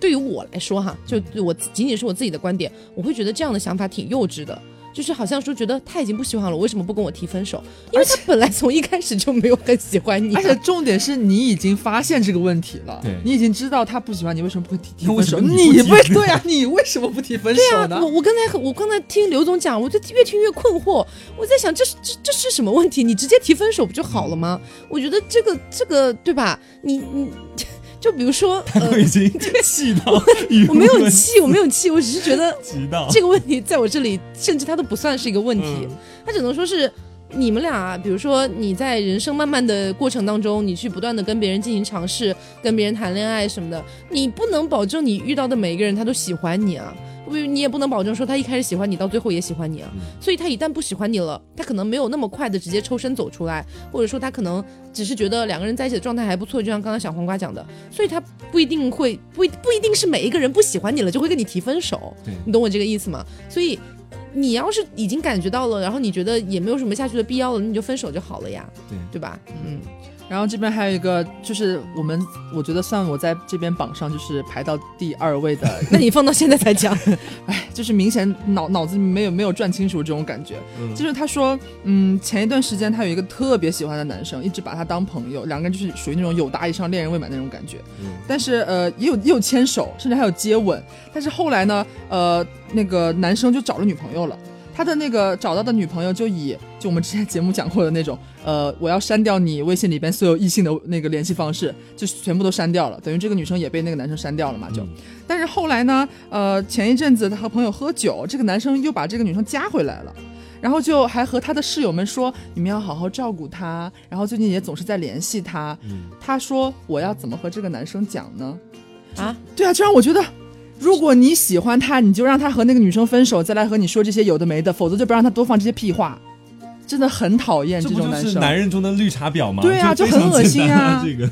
对于我来说哈，就我仅仅是我自己的观点，我会觉得这样的想法挺幼稚的。就是好像说觉得他已经不喜欢了，为什么不跟我提分手？因为他本来从一开始就没有很喜欢你啊、而且重点是你已经发现这个问题了，对你已经知道他不喜欢你，为什么不会提提分手？什么你为对啊，你为什么不提分手呢？我我刚才我刚才听刘总讲，我就越听越困惑。我在想，这是这这是什么问题？你直接提分手不就好了吗？我觉得这个这个对吧？你你就比如说，呃都，已经 气到语我没有气，我没有气，我只是觉得 这个问题在我这里，甚至它都不算是一个问题，嗯它只能说是。你们俩，比如说你在人生慢慢的过程当中，你去不断的跟别人进行尝试，跟别人谈恋爱什么的，你不能保证你遇到的每一个人他都喜欢你啊，不，你也不能保证说他一开始喜欢你，到最后也喜欢你啊。所以他一旦不喜欢你了，他可能没有那么快的直接抽身走出来，或者说他可能只是觉得两个人在一起的状态还不错，就像刚刚小黄瓜讲的，所以他不一定会不一不一定是每一个人不喜欢你了就会跟你提分手，你懂我这个意思吗？所以。你要是已经感觉到了，然后你觉得也没有什么下去的必要了，那你就分手就好了呀，对对吧？嗯，然后这边还有一个，就是我们我觉得算我在这边榜上就是排到第二位的，那你放到现在才讲，哎，就是明显脑脑子没有没有转清楚这种感觉。嗯就是他说，嗯，前一段时间他有一个特别喜欢的男生，一直把他当朋友，两个人就是属于那种友达以上恋人未满那种感觉。嗯但是呃，也有也有牵手，甚至还有接吻。但是后来呢，呃，那个男生就找了女朋友了。他的那个找到的女朋友就以就我们之前节目讲过的那种，呃，我要删掉你微信里边所有异性的那个联系方式，就全部都删掉了，等于这个女生也被那个男生删掉了嘛，就。嗯但是后来呢，呃，前一阵子他和朋友喝酒，这个男生又把这个女生加回来了。然后就还和他的室友们说，你们要好好照顾她。然后最近也总是在联系他。嗯他说我要怎么和这个男生讲呢？啊，对啊，这让我觉得，如果你喜欢他，你就让他和那个女生分手，再来和你说这些有的没的，否则就不让他多放这些屁话。真的很讨厌这种男生。男人中的绿茶婊吗？对啊就很恶心啊这个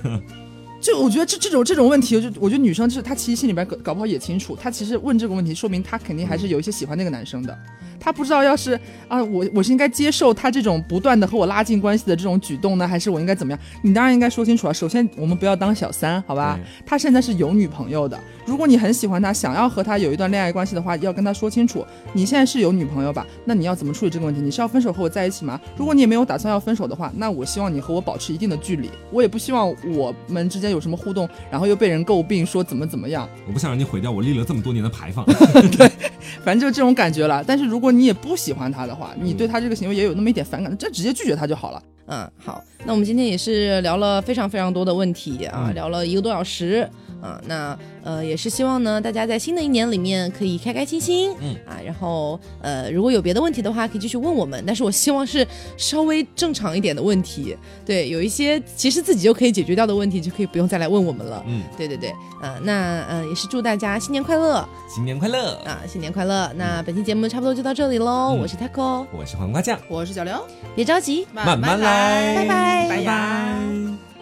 就我觉得这这种这种问题，就我觉得女生就是她其实心里边搞搞不好也清楚，她其实问这个问题，说明她肯定还是有一些喜欢那个男生的。她不知道要是啊，我我是应该接受他这种不断的和我拉近关系的这种举动呢，还是我应该怎么样？你当然应该说清楚啊。首先，我们不要当小三，好吧？他现在是有女朋友的，如果你很喜欢他，想要和他有一段恋爱关系的话，要跟他说清楚，你现在是有女朋友吧？那你要怎么处理这个问题？你是要分手和我在一起吗？如果你也没有打算要分手的话，那我希望你和我保持一定的距离，我也不希望我们之间有什么互动，然后又被人诟病说怎么怎么样，我不想让你毁掉我立了这么多年的牌坊。对反正就这种感觉了。但是如果你也不喜欢他的话，你对他这个行为也有那么一点反感，这直接拒绝他就好了。嗯，好，那我们今天也是聊了非常非常多的问题啊，嗯聊了一个多小时啊，那呃也是希望呢大家在新的一年里面可以开开心心，嗯啊，然后呃如果有别的问题的话可以继续问我们，但是我希望是稍微正常一点的问题，对，有一些其实自己就可以解决掉的问题就可以不用再来问我们了，嗯，对对对，啊、那呃也是祝大家新年快乐新年快乐！啊，新年快乐，那本期节目差不多就到这里喽，嗯我是 taco，我是黄瓜酱，我是小刘，别着急，慢慢来，拜拜拜拜拜